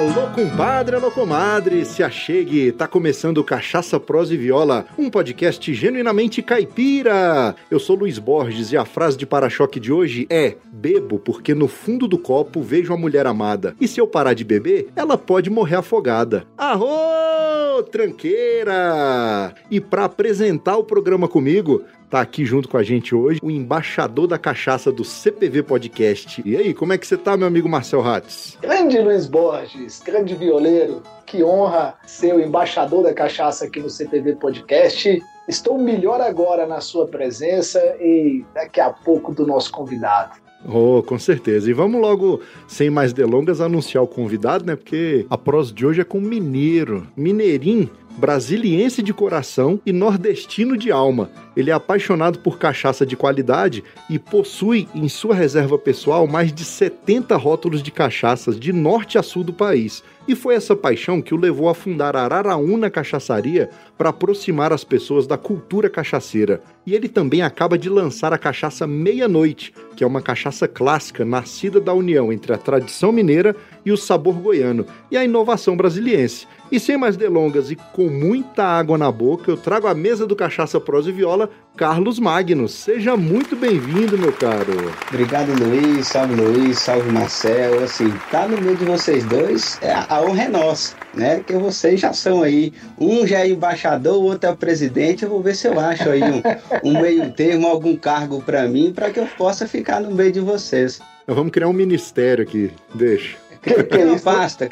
Alô, compadre, alô, comadre, se achegue, tá começando Cachaça, Prosa e Viola, um podcast genuinamente caipira. Eu sou Luiz Borges e a frase de para-choque de hoje é: Bebo porque no fundo do copo vejo a mulher amada, e se eu parar de beber, ela pode morrer afogada. Tranqueira! E para apresentar o programa comigo, tá aqui junto com a gente hoje, o embaixador da cachaça do CPV Podcast. E aí, como é que você tá, meu amigo Marcel Hatz? Grande Luiz Borges, grande violeiro, que honra ser o embaixador da cachaça aqui no CPV Podcast. Estou melhor agora na sua presença e daqui a pouco do nosso convidado. Oh, com certeza. E vamos logo, sem mais delongas, anunciar o convidado, né? Porque a prosa de hoje é com mineiro, mineirinho, brasiliense de coração e nordestino de alma. Ele é apaixonado por cachaça de qualidade e possui em sua reserva pessoal mais de 70 rótulos de cachaças de norte a sul do país. E foi essa paixão que o levou a fundar a Araraúna Cachaçaria para aproximar as pessoas da cultura cachaceira. E ele também acaba de lançar a cachaça Meia-Noite, que é uma cachaça clássica nascida da união entre a tradição mineira e o sabor goiano e a inovação brasiliense. E sem mais delongas e com muita água na boca, eu trago à mesa do Cachaça Prosa e Viola Carlos Magnus. Seja muito bem-vindo, meu caro. Obrigado, Luiz. Salve, Luiz. Salve, Marcel. Assim, tá no meio de vocês dois, é, a honra é nossa, né? Que vocês já são aí. Um já é embaixador, o outro é o presidente. Eu vou ver se eu acho aí um, um meio termo, algum cargo para mim, para que eu possa ficar no meio de vocês. Nós vamos criar um ministério aqui. Deixa. Que, que isso? Basta,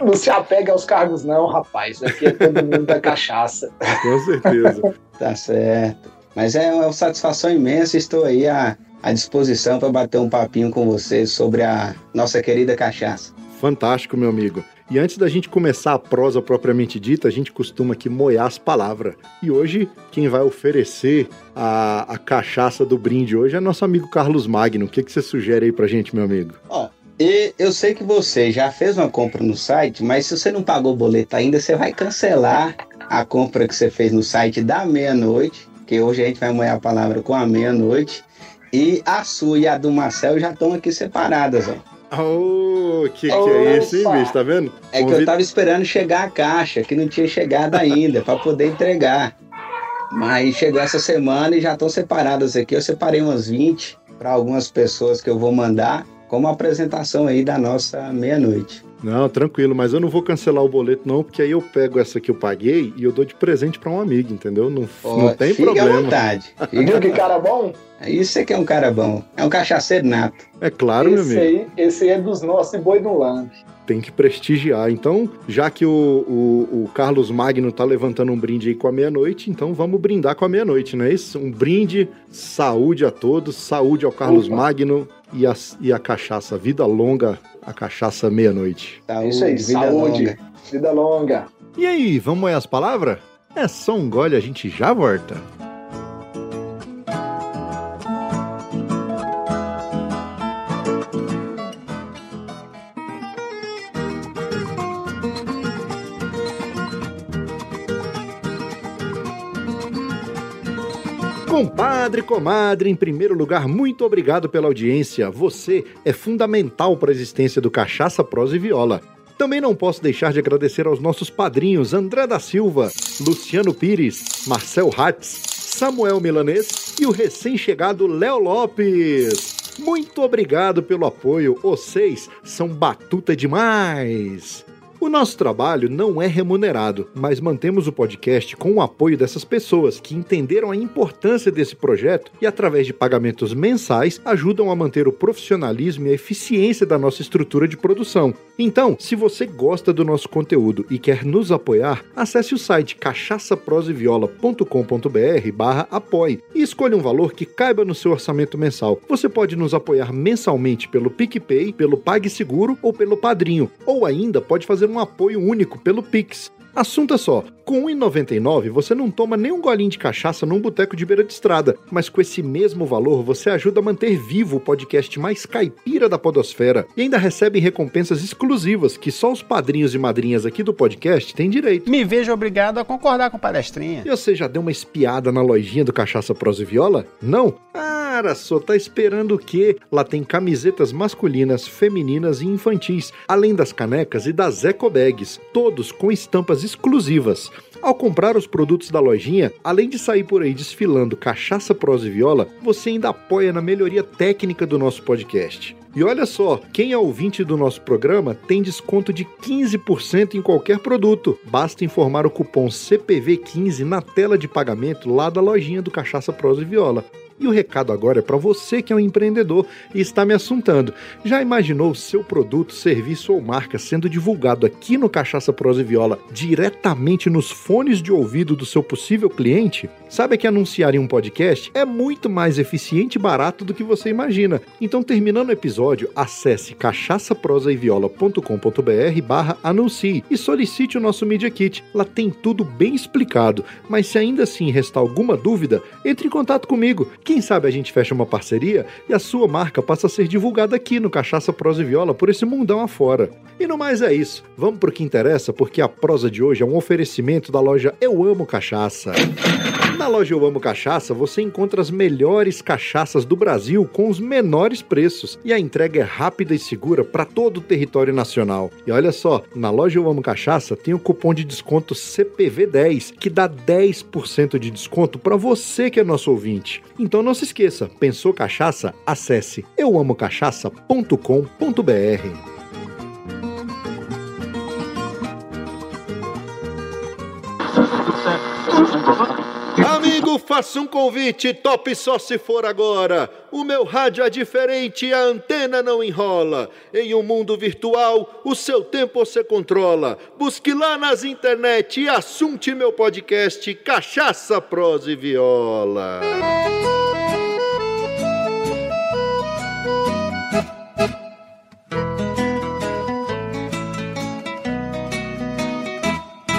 Não se apega aos cargos, não, rapaz. Aqui é todo mundo da cachaça. Com certeza. tá certo. Mas é uma satisfação imensa. Estou aí à, à disposição para bater um papinho com vocês sobre a nossa querida cachaça. Fantástico, meu amigo. E antes da gente começar a prosa propriamente dita, a gente costuma aqui moer as palavras. E hoje, quem vai oferecer a, a cachaça do brinde hoje é nosso amigo Carlos Magno. O que, que você sugere aí pra gente, meu amigo? Ó, e eu sei que você já fez uma compra no site, mas se você não pagou o boleto ainda, você vai cancelar a compra que você fez no site da meia-noite, que hoje a gente vai moer a palavra com a meia-noite. E a sua e a do Marcel já estão aqui separadas, ó. Oh, que que é isso, hein, bicho? Tá vendo? É que eu tava esperando chegar a caixa, que não tinha chegado ainda, para poder entregar. Mas chegou essa semana e já estão separadas aqui. Eu separei umas 20 para algumas pessoas que eu vou mandar como apresentação aí da nossa meia-noite. Não, tranquilo, mas eu não vou cancelar o boleto não, porque aí eu pego essa que eu paguei e eu dou de presente para um amigo, entendeu? Não, oh, não tem fica problema. Fica à vontade. Viu que cara bom? Isso é que é um cara bom. É um cachaceiro nato. É claro, esse meu amigo. Aí, esse aí é dos nossos e boi no lambe. Tem que prestigiar. Então, já que o, o, o Carlos Magno tá levantando um brinde aí com a meia-noite, então vamos brindar com a meia-noite, não é isso? Um brinde, saúde a todos, saúde ao Carlos Opa. Magno e a, e a cachaça. Vida longa, a cachaça meia-noite. Isso aí, vida saúde, longa. vida longa. E aí, vamos moer as palavras? É só um gole, a gente já volta. Compadre, comadre, em primeiro lugar, muito obrigado pela audiência. Você é fundamental para a existência do Cachaça, Prosa e Viola. Também não posso deixar de agradecer aos nossos padrinhos André da Silva, Luciano Pires, Marcel Hatz, Samuel Milanês e o recém-chegado Léo Lopes. Muito obrigado pelo apoio, vocês são batuta demais! O nosso trabalho não é remunerado, mas mantemos o podcast com o apoio dessas pessoas que entenderam a importância desse projeto e, através de pagamentos mensais, ajudam a manter o profissionalismo e a eficiência da nossa estrutura de produção. Então, se você gosta do nosso conteúdo e quer nos apoiar, acesse o site cachaçaproseviola.com.br barra apoie e escolha um valor que caiba no seu orçamento mensal. Você pode nos apoiar mensalmente pelo PicPay, pelo PagSeguro ou pelo Padrinho, ou ainda pode fazer um apoio único pelo Pix. Assunto é só, com 1,99 você não toma nem um golinho de cachaça num boteco de beira de estrada, mas com esse mesmo valor você ajuda a manter vivo o podcast mais caipira da podosfera e ainda recebe recompensas exclusivas que só os padrinhos e madrinhas aqui do podcast têm direito. Me vejo obrigado a concordar com palestrinha. E você já deu uma espiada na lojinha do Cachaça Prosa e Viola? Não? Cara, só tá esperando o quê? Lá tem camisetas masculinas, femininas e infantis, além das canecas e das eco bags, todos com estampas exclusivas. Ao comprar os produtos da lojinha, além de sair por aí desfilando cachaça, prosa e viola, você ainda apoia na melhoria técnica do nosso podcast. E olha só, quem é ouvinte do nosso programa tem desconto de 15% em qualquer produto. Basta informar o cupom CPV15 na tela de pagamento lá da lojinha do Cachaça Prosa e Viola. E o recado agora é para você que é um empreendedor e está me assuntando. Já imaginou o seu produto, serviço ou marca sendo divulgado aqui no Cachaça Prosa e Viola diretamente nos fones de ouvido do seu possível cliente? Sabe que anunciar em um podcast é muito mais eficiente e barato do que você imagina. Então, terminando o episódio, acesse cachaçaprosaeviola.com.br barra anuncie e solicite o nosso Media Kit. Lá tem tudo bem explicado. Mas se ainda assim restar alguma dúvida, entre em contato comigo. Quem sabe a gente fecha uma parceria e a sua marca passa a ser divulgada aqui no Cachaça Prosa e Viola por esse mundão afora. E no mais é isso. Vamos pro que interessa, porque a prosa de hoje é um oferecimento da loja Eu Amo Cachaça. Na loja Eu Amo Cachaça você encontra as melhores cachaças do Brasil com os menores preços e a entrega é rápida e segura para todo o território nacional. E olha só, na loja Eu Amo Cachaça tem o cupom de desconto CPV10 que dá 10% de desconto para você que é nosso ouvinte. Então não se esqueça, pensou cachaça? Acesse euamocachaça.com.br. Amigo, faça um convite, top só se for agora. O meu rádio é diferente, a antena não enrola. Em um mundo virtual, o seu tempo você controla. Busque lá nas internet e assunte meu podcast Cachaça, Prosa e Viola.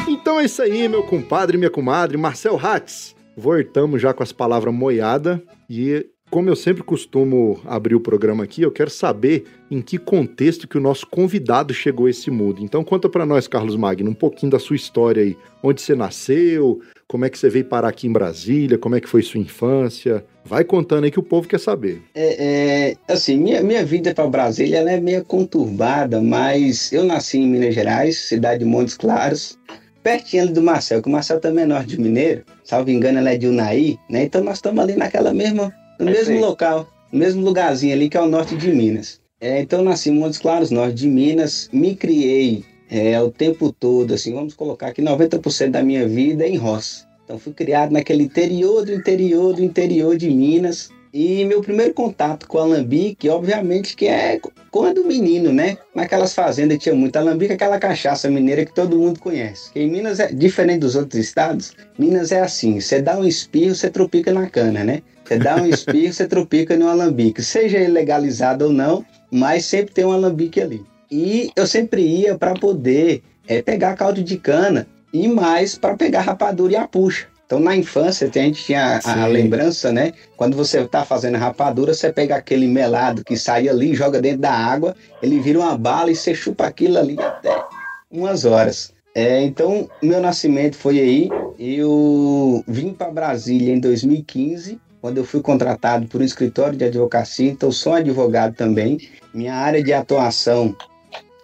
Então é isso aí, meu compadre minha comadre, Marcel Hatz. Voltamos já com as palavras moiada e como eu sempre costumo abrir o programa aqui, eu quero saber em que contexto que o nosso convidado chegou a esse mundo. Então conta para nós, Carlos Magno, um pouquinho da sua história aí. Onde você nasceu, como é que você veio parar aqui em Brasília, como é que foi sua infância. Vai contando aí que o povo quer saber. É, é assim, minha, minha vida para Brasília é meio conturbada, mas eu nasci em Minas Gerais, cidade de Montes Claros pertinho ali do Marcel, que o Marcel também é norte de Mineiro, salvo engano, ela é de Unai, né? Então nós estamos ali naquela mesma, no mesmo local, no mesmo lugarzinho ali que é o norte de Minas. É, então eu nasci em Montes Claros, norte de Minas, me criei é, o tempo todo, assim, vamos colocar que 90% da minha vida é em roça. Então fui criado naquele interior do interior do interior de Minas, e meu primeiro contato com alambique, obviamente, que é quando menino, né? Naquelas fazendas tinha muito alambique, aquela cachaça mineira que todo mundo conhece. em Minas é diferente dos outros estados. Minas é assim: você dá um espirro, você tropica na cana, né? Você dá um espirro, você tropica no alambique. Seja ele legalizado ou não, mas sempre tem um alambique ali. E eu sempre ia para poder é, pegar caldo de cana e mais para pegar rapadura e a puxa. Então, na infância, a gente tinha a, a lembrança, né? Quando você está fazendo rapadura, você pega aquele melado que sai ali, joga dentro da água, ele vira uma bala e você chupa aquilo ali até umas horas. É, então, meu nascimento foi aí. Eu vim para Brasília em 2015, quando eu fui contratado por um escritório de advocacia, então sou advogado também. Minha área de atuação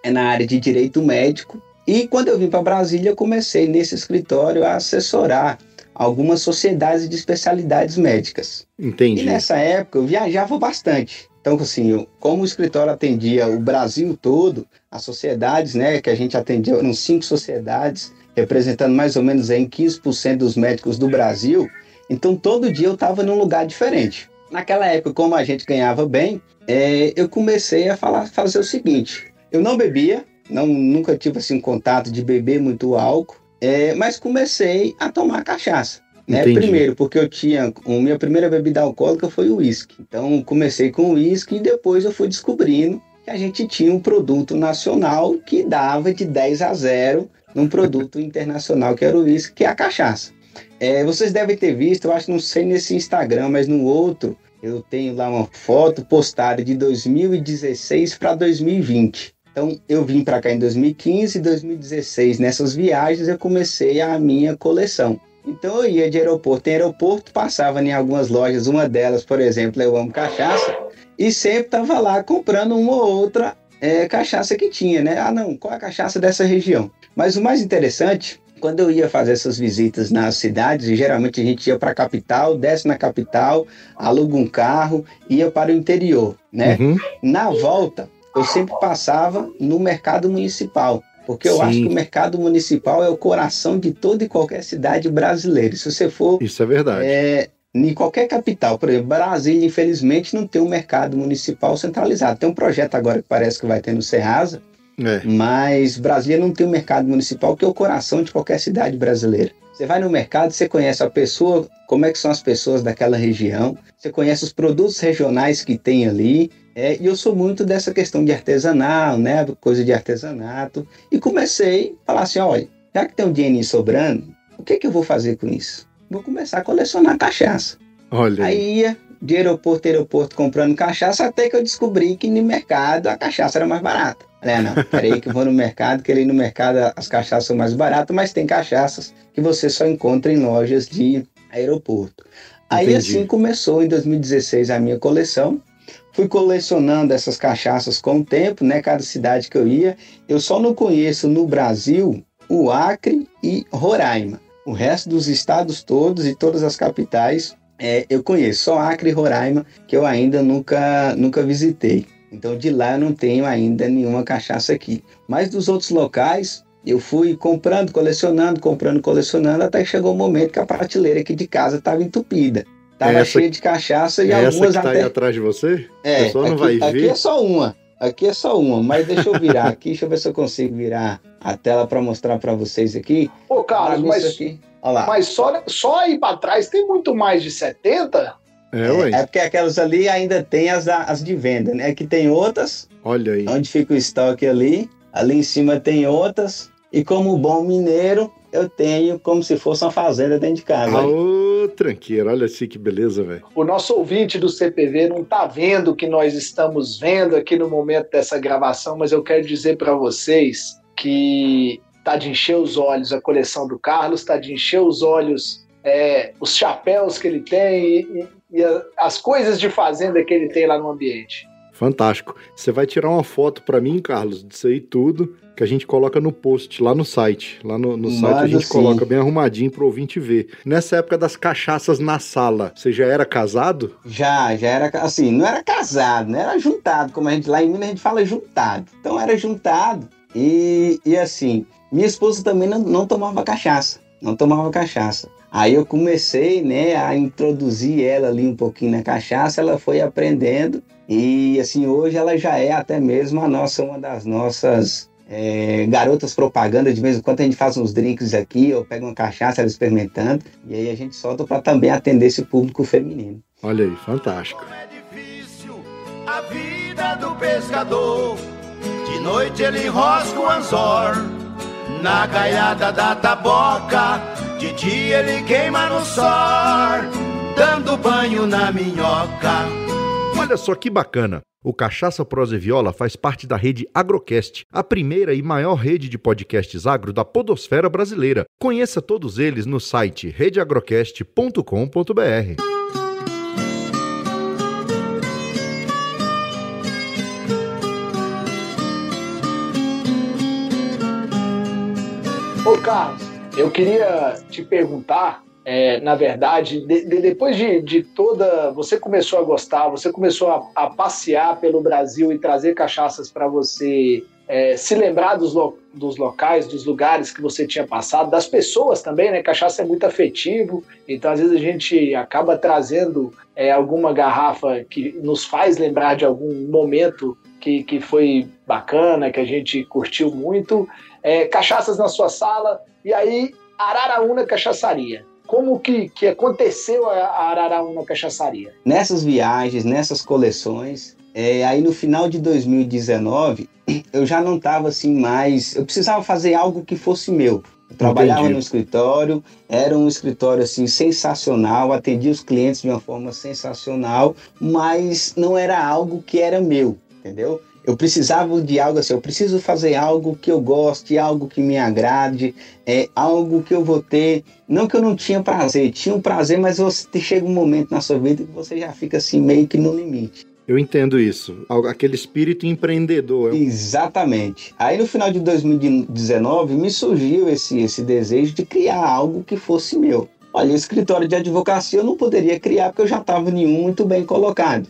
é na área de direito médico. E quando eu vim para Brasília, eu comecei nesse escritório a assessorar algumas sociedades de especialidades médicas. Entendi. E nessa época eu viajava bastante. Então, assim, eu, como o escritório atendia o Brasil todo, as sociedades, né, que a gente atendia, eram cinco sociedades, representando mais ou menos em 15% dos médicos do Brasil. Então, todo dia eu estava num lugar diferente. Naquela época, como a gente ganhava bem, é, eu comecei a falar, fazer o seguinte: eu não bebia, não, nunca tive assim contato de beber muito álcool. É, mas comecei a tomar cachaça. Né? Primeiro, porque eu tinha. A minha primeira bebida alcoólica foi o uísque. Então, comecei com o uísque e depois eu fui descobrindo que a gente tinha um produto nacional que dava de 10 a 0 num produto internacional, que era o uísque, que é a cachaça. É, vocês devem ter visto, eu acho, não sei nesse Instagram, mas no outro, eu tenho lá uma foto postada de 2016 para 2020. Então, eu vim para cá em 2015 e 2016. Nessas viagens, eu comecei a minha coleção. Então eu ia de aeroporto em aeroporto, passava em algumas lojas, uma delas, por exemplo, eu amo cachaça, e sempre estava lá comprando uma ou outra é, cachaça que tinha, né? Ah, não, qual é a cachaça dessa região? Mas o mais interessante, quando eu ia fazer essas visitas nas cidades, e geralmente a gente ia para a capital, desce na capital, aluga um carro, ia para o interior, né? Uhum. Na volta, eu sempre passava no mercado municipal. Porque eu Sim. acho que o mercado municipal é o coração de toda e qualquer cidade brasileira. Se você for. Isso é verdade. É, em qualquer capital, por exemplo, Brasília, infelizmente, não tem um mercado municipal centralizado. Tem um projeto agora que parece que vai ter no Serrasa, é. mas Brasília não tem um mercado municipal que é o coração de qualquer cidade brasileira. Você vai no mercado, você conhece a pessoa, como é que são as pessoas daquela região, você conhece os produtos regionais que tem ali, é, e eu sou muito dessa questão de artesanal, né, coisa de artesanato, e comecei a falar assim, olha, já que tem um dinheirinho sobrando, o que, que eu vou fazer com isso? vou começar a colecionar cachaça. Olha. Aí ia de aeroporto a aeroporto comprando cachaça até que eu descobri que no mercado a cachaça era mais barata. É, não, peraí que eu vou no mercado, que ali no mercado as cachaças são mais baratas, mas tem cachaças que você só encontra em lojas de aeroporto. Aí Entendi. assim começou em 2016 a minha coleção. Fui colecionando essas cachaças com o tempo, né? Cada cidade que eu ia. Eu só não conheço no Brasil o Acre e Roraima. O resto dos estados todos e todas as capitais é, eu conheço, só Acre e Roraima, que eu ainda nunca, nunca visitei. Então de lá eu não tenho ainda nenhuma cachaça aqui. Mas dos outros locais, eu fui comprando, colecionando, comprando, colecionando, até que chegou o um momento que a prateleira aqui de casa estava entupida. Estava cheia de cachaça e essa algumas que tá até... aí atrás de você? É, aqui, não vai ver. aqui é só uma. Aqui é só uma, mas deixa eu virar aqui, deixa eu ver se eu consigo virar a tela para mostrar para vocês aqui. Ô, Carlos, mas, aqui. mas só, só aí para trás tem muito mais de 70? É, é, é, porque aquelas ali ainda tem as, as de venda, né? Aqui tem outras. Olha aí. Onde fica o estoque ali. Ali em cima tem outras. E como bom mineiro, eu tenho como se fosse uma fazenda dentro de casa. Ô, tranqueira, olha assim que beleza, velho. O nosso ouvinte do CPV não tá vendo o que nós estamos vendo aqui no momento dessa gravação, mas eu quero dizer para vocês que tá de encher os olhos a coleção do Carlos, tá de encher os olhos é, os chapéus que ele tem e, e, e as coisas de fazenda que ele tem lá no ambiente. Fantástico. Você vai tirar uma foto para mim, Carlos, disso aí tudo que a gente coloca no post, lá no site. Lá no, no site a gente sim. coloca bem arrumadinho pro ouvinte ver. Nessa época das cachaças na sala, você já era casado? Já, já era, assim, não era casado, né? Era juntado, como a gente, lá em Minas a gente fala juntado. Então era juntado e, e assim, minha esposa também não, não tomava cachaça, não tomava cachaça. Aí eu comecei, né, a introduzir ela ali um pouquinho na cachaça, ela foi aprendendo. E assim hoje ela já é até mesmo a nossa uma das nossas é, garotas propaganda, de vez em quando a gente faz uns drinks aqui, ou pega uma cachaça, ela experimentando, e aí a gente solta para também atender esse público feminino. Olha aí, fantástico. É difícil a vida do pescador, de noite ele rosca o anzor, na caiada da taboca, de dia ele queima no sol, dando banho na minhoca. Olha só que bacana. O Cachaça, Prosa e Viola faz parte da rede Agrocast, a primeira e maior rede de podcasts agro da podosfera brasileira. Conheça todos eles no site redeagrocast.com.br. Ô Carlos, eu queria te perguntar é, na verdade, de, de, depois de, de, toda. Você começou a gostar, você começou a, a passear pelo Brasil e trazer cachaças para você é, se lembrar dos, lo, dos locais, dos lugares que você tinha passado, das pessoas também, né? Cachaça é muito afetivo, então às vezes a gente acaba trazendo é, alguma garrafa que nos faz lembrar de algum momento que, que foi bacana, que a gente curtiu muito. É, cachaças na sua sala, e aí Araraúna Cachaçaria como que, que aconteceu a Araraúna Cachaçaria? Nessas viagens, nessas coleções, é, aí no final de 2019, eu já não estava assim mais. Eu precisava fazer algo que fosse meu. Eu trabalhava Entendi. no escritório, era um escritório assim sensacional, atendia os clientes de uma forma sensacional, mas não era algo que era meu, entendeu? Eu precisava de algo assim, eu preciso fazer algo que eu goste, algo que me agrade, é algo que eu vou ter. Não que eu não tinha prazer, tinha um prazer, mas você chega um momento na sua vida que você já fica assim meio que no limite. Eu entendo isso. Aquele espírito empreendedor. Exatamente. Aí no final de 2019 me surgiu esse, esse desejo de criar algo que fosse meu. Olha, escritório de advocacia eu não poderia criar porque eu já estava em um muito bem colocado.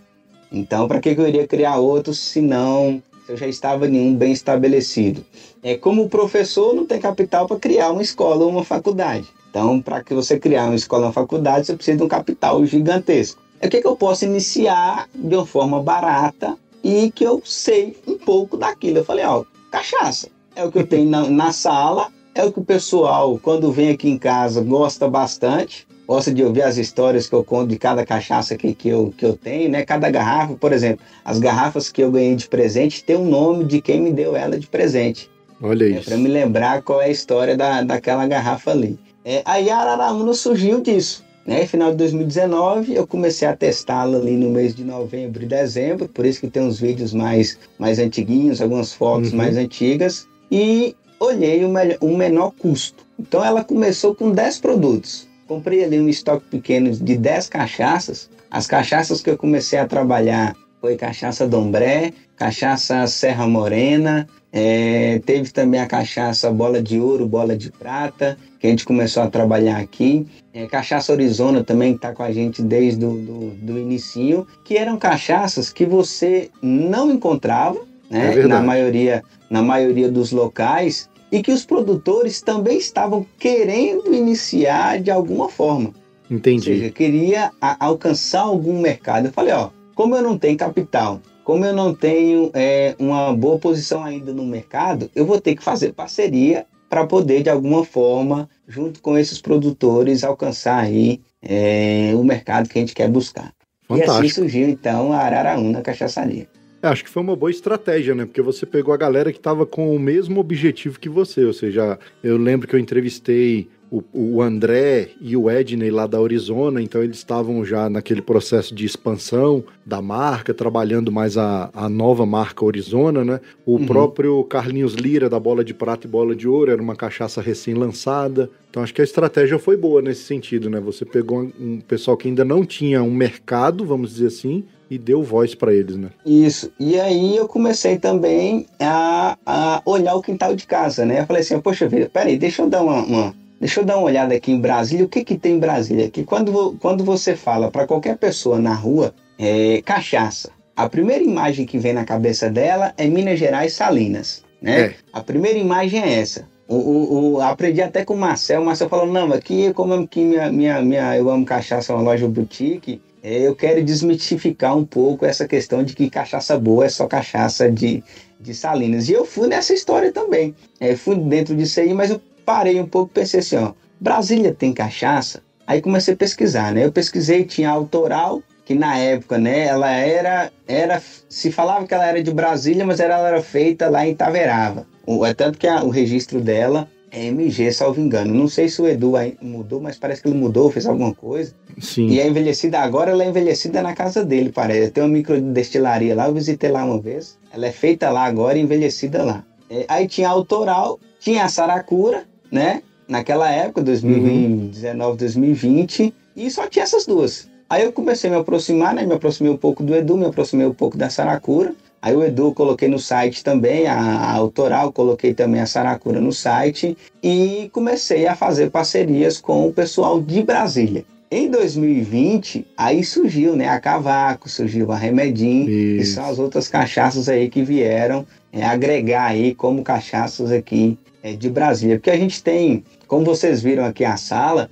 Então, para que eu iria criar outro se não eu já estava em um bem estabelecido? É como professor não tem capital para criar uma escola ou uma faculdade. Então, para que você criar uma escola ou uma faculdade, você precisa de um capital gigantesco. É o que, que eu posso iniciar de uma forma barata e que eu sei um pouco daquilo. Eu falei, ó, cachaça. É o que eu tenho na, na sala, é o que o pessoal, quando vem aqui em casa, gosta bastante gosta de ouvir as histórias que eu conto de cada cachaça que, que, eu, que eu tenho, né? Cada garrafa, por exemplo, as garrafas que eu ganhei de presente tem o um nome de quem me deu ela de presente. Olha é, isso. Para me lembrar qual é a história da, daquela garrafa ali. É, aí a Araraúna surgiu disso. Né? Final de 2019, eu comecei a testá-la ali no mês de novembro e dezembro, por isso que tem uns vídeos mais, mais antiguinhos, algumas fotos uhum. mais antigas, e olhei o, o menor custo. Então ela começou com 10 produtos comprei ali um estoque pequeno de 10 cachaças. As cachaças que eu comecei a trabalhar foi cachaça Dombré, cachaça Serra Morena, é, teve também a cachaça Bola de Ouro, Bola de Prata, que a gente começou a trabalhar aqui. É, cachaça Arizona também está com a gente desde o do, do inicinho, que eram cachaças que você não encontrava, né? É na maioria na maioria dos locais e que os produtores também estavam querendo iniciar de alguma forma. Entendi. Ou seja, queria alcançar algum mercado. Eu falei, ó, como eu não tenho capital, como eu não tenho é, uma boa posição ainda no mercado, eu vou ter que fazer parceria para poder, de alguma forma, junto com esses produtores, alcançar aí é, o mercado que a gente quer buscar. Fantástico. E assim surgiu, então, a Araraúna Cachaçaria. É, acho que foi uma boa estratégia, né? Porque você pegou a galera que estava com o mesmo objetivo que você. Ou seja, eu lembro que eu entrevistei o, o, André e o Edney lá da Arizona, então eles estavam já naquele processo de expansão da marca, trabalhando mais a, a nova marca Arizona, né? O uhum. próprio Carlinhos Lira da Bola de Prata e Bola de Ouro era uma cachaça recém-lançada. Então acho que a estratégia foi boa nesse sentido, né? Você pegou um, um pessoal que ainda não tinha um mercado, vamos dizer assim, e deu voz para eles, né? Isso. E aí eu comecei também a, a olhar o quintal de casa, né? Eu falei assim, poxa vida, peraí, deixa eu dar uma, uma, deixa eu dar uma olhada aqui em Brasília. O que que tem em Brasília? Que quando, quando você fala para qualquer pessoa na rua, é, cachaça, a primeira imagem que vem na cabeça dela é Minas Gerais Salinas, né? É. A primeira imagem é essa. O, o, o, aprendi até com o Marcel. O Marcel falou: Não, aqui, como aqui minha, minha, minha, eu amo cachaça, é uma loja boutique, é, eu quero desmitificar um pouco essa questão de que cachaça boa é só cachaça de, de Salinas. E eu fui nessa história também. É, fui dentro disso aí, mas eu parei um pouco e pensei assim, ó, Brasília tem cachaça? Aí comecei a pesquisar, né? Eu pesquisei, tinha autoral, que na época, né, ela era, era, se falava que ela era de Brasília, mas ela era feita lá em Taverava. É tanto que a, o registro dela é MG, salvo engano. Não sei se o Edu mudou, mas parece que ele mudou, fez alguma coisa. Sim. E é envelhecida agora, ela é envelhecida na casa dele, parece. Tem uma microdestilaria lá, eu visitei lá uma vez. Ela é feita lá agora e envelhecida lá. É, aí tinha a autoral, tinha a Saracura, né? Naquela época, 2019, uhum. 2020, e só tinha essas duas. Aí eu comecei a me aproximar, né? Me aproximei um pouco do Edu, me aproximei um pouco da Saracura. Aí o Edu coloquei no site também, a, a autoral, coloquei também a Saracura no site e comecei a fazer parcerias com o pessoal de Brasília. Em 2020, aí surgiu né, a Cavaco, surgiu a Remedim, que são as outras cachaças aí que vieram é, agregar aí como cachaças aqui é, de Brasília. Porque a gente tem, como vocês viram aqui a sala,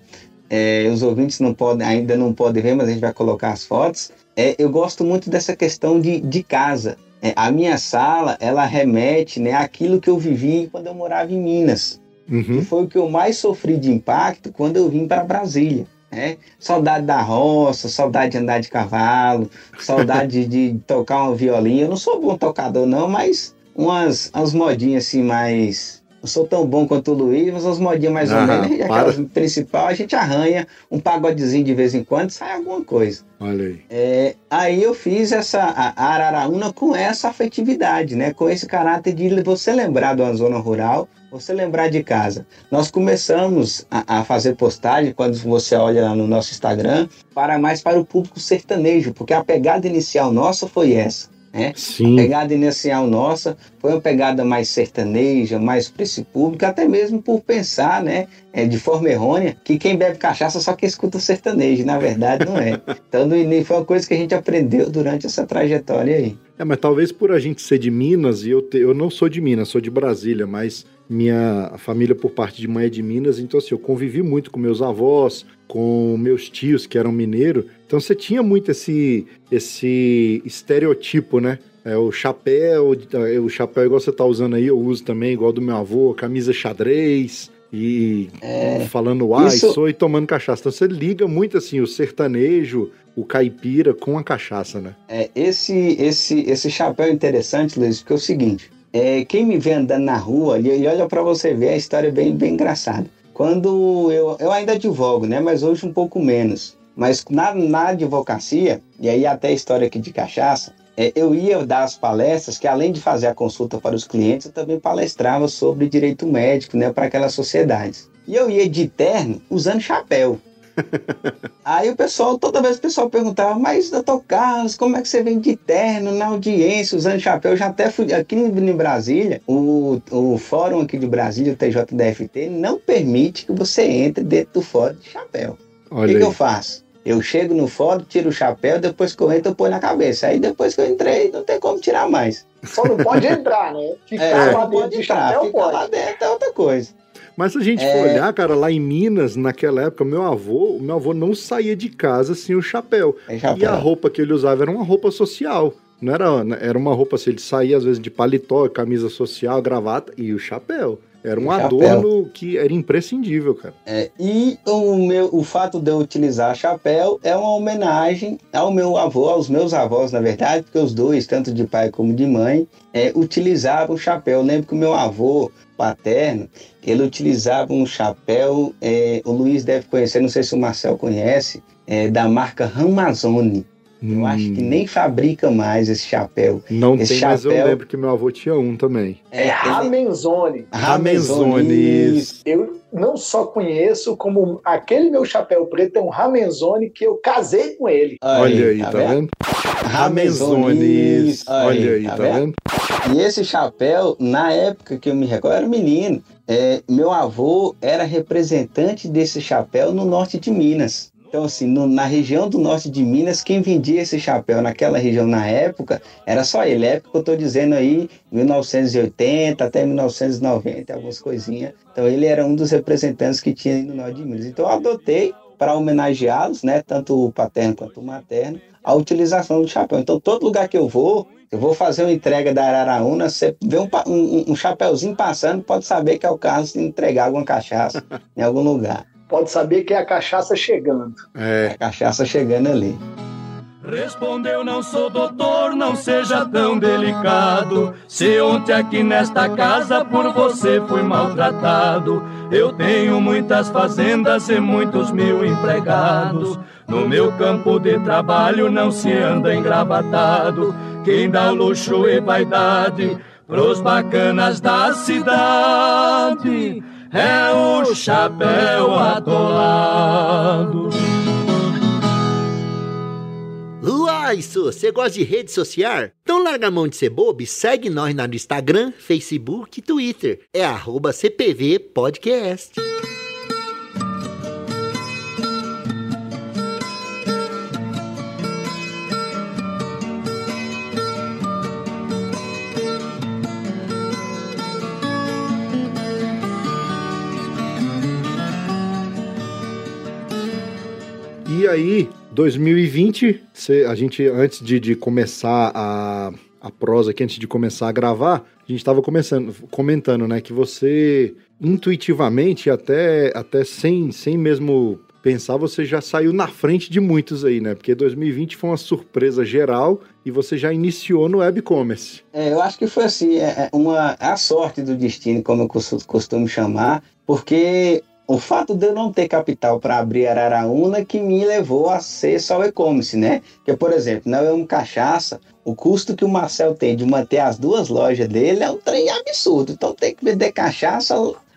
é, os ouvintes não podem, ainda não podem ver, mas a gente vai colocar as fotos. É, eu gosto muito dessa questão de, de casa. É, a minha sala, ela remete né, àquilo que eu vivi quando eu morava em Minas. Uhum. foi o que eu mais sofri de impacto quando eu vim para Brasília. Né? Saudade da roça, saudade de andar de cavalo, saudade de, de tocar uma violinha. Eu não sou bom tocador, não, mas umas, umas modinhas assim mais não sou tão bom quanto o Luiz, mas os modinhos mais ou menos. E para. aquelas principal, a gente arranha um pagodezinho de vez em quando, sai alguma coisa. Olha aí. É, aí eu fiz essa a Araraúna com essa afetividade, né? Com esse caráter de você lembrar de uma zona rural, você lembrar de casa. Nós começamos a, a fazer postagem quando você olha lá no nosso Instagram para mais para o público sertanejo, porque a pegada inicial nossa foi essa. Né? A pegada inicial nossa foi uma pegada mais sertaneja, mais para esse público, até mesmo por pensar, né, é, de forma errônea, que quem bebe cachaça só quem escuta sertanejo. Na verdade, não é. Então, no início, foi uma coisa que a gente aprendeu durante essa trajetória aí. É, mas talvez por a gente ser de Minas, e eu, te- eu não sou de Minas, sou de Brasília, mas minha família por parte de mãe é de Minas, então assim, eu convivi muito com meus avós, com meus tios que eram mineiros, então você tinha muito esse, esse estereotipo, né? É, o chapéu, é, o chapéu igual você tá usando aí, eu uso também, igual do meu avô, camisa xadrez, e falando ai, isso- sou e tomando cachaça. Então você liga muito assim o sertanejo, o caipira com a cachaça, né? É, esse, esse, esse chapéu é interessante, Luiz, porque é o seguinte: é, quem me vê andando na rua, e, olha para você ver, a história é bem, bem engraçada. Quando eu, eu ainda advogo, né? Mas hoje um pouco menos. Mas na, na advocacia, e aí até a história aqui de cachaça, é, eu ia dar as palestras, que além de fazer a consulta para os clientes, eu também palestrava sobre direito médico, né? Para aquelas sociedades. E eu ia de terno usando chapéu. Aí o pessoal, toda vez o pessoal perguntava, mas doutor Carlos, como é que você vem de terno na audiência usando chapéu? Eu já até fui aqui em Brasília, o, o fórum aqui de Brasília, o TJDFT, não permite que você entre dentro do fórum de chapéu. O que, que eu faço? Eu chego no fórum, tiro o chapéu, depois que eu entro, eu ponho na cabeça. Aí depois que eu entrei, não tem como tirar mais. Só não pode entrar, né? Ficar É, lá dentro pode de entrar, chapéu fica pode. lá dentro é outra coisa. Mas se a gente É. for olhar, cara, lá em Minas, naquela época, meu avô, o meu avô não saía de casa sem o chapéu. É E chapéu. a roupa que ele usava era uma roupa social. Não era, era uma roupa assim, ele saía às vezes de paletó, camisa social, gravata e o chapéu. Era um adorno que era imprescindível, cara. É, e o, meu, o fato de eu utilizar chapéu é uma homenagem ao meu avô, aos meus avós, na verdade, porque os dois, tanto de pai como de mãe, é, utilizavam o chapéu. Eu lembro que o meu avô paterno, ele utilizava um chapéu, é, o Luiz deve conhecer, não sei se o Marcel conhece, é, da marca Ramazone. Eu acho que Hum, nem fabrica mais esse chapéu. Não esse tem, mas eu chapéu- lembro que meu avô tinha um também. É Ramenzone. Ramezone, isso. Eu não só conheço, como aquele meu chapéu preto é um Ramenzone que eu casei com ele. Olha aí, tá, vendo? Ramezones. Olha aí, tá vendo? E esse chapéu, na época que eu me recordo, eu era menino. É, meu avô era representante desse chapéu no norte de Minas. Então, assim, no- na região do norte de Minas, quem vendia esse chapéu naquela região na época era só ele. É época que eu estou dizendo aí, 1980 até 1990, algumas coisinhas. Então, ele era um dos representantes que tinha aí no norte de Minas. Então, eu adotei para homenageá-los, né, tanto o paterno quanto o materno, a utilização do chapéu. Então, todo lugar que eu vou, eu vou fazer uma entrega da Araraúna, você vê um, um, um chapéuzinho passando, pode saber que é o Carlos de entregar alguma cachaça em algum lugar. Pode saber que é a cachaça chegando. É, A cachaça chegando ali. Respondeu, não sou doutor, não seja tão delicado. Se ontem aqui nesta casa por você fui maltratado. Eu tenho muitas fazendas e muitos mil empregados. No meu campo de trabalho não se anda engravatado. Quem dá luxo e vaidade pros bacanas da cidade é o chapéu atolado. Uai, você gosta de rede social? Então larga a mão de ser bobo e segue nós no Instagram, Facebook e Twitter. É arroba. E aí, 2020, cê- a gente, antes de, de começar a, a prosa aqui antes de começar a gravar, a gente estava comentando, né, que você intuitivamente, até, até sem, sem mesmo pensar, você já saiu na frente de muitos aí, né? Porque 2020 foi uma surpresa geral e você já iniciou no e-commerce. É, eu acho que foi assim, é, é uma a sorte do destino, como eu costumo chamar, porque o fato de eu não ter capital para abrir Araraúna que me levou a ser só e-commerce, né? Porque, por exemplo, na Eu Amo Cachaça, o custo que o Marcel tem de manter as duas lojas dele é um trem absurdo. Então tem que vender cachaça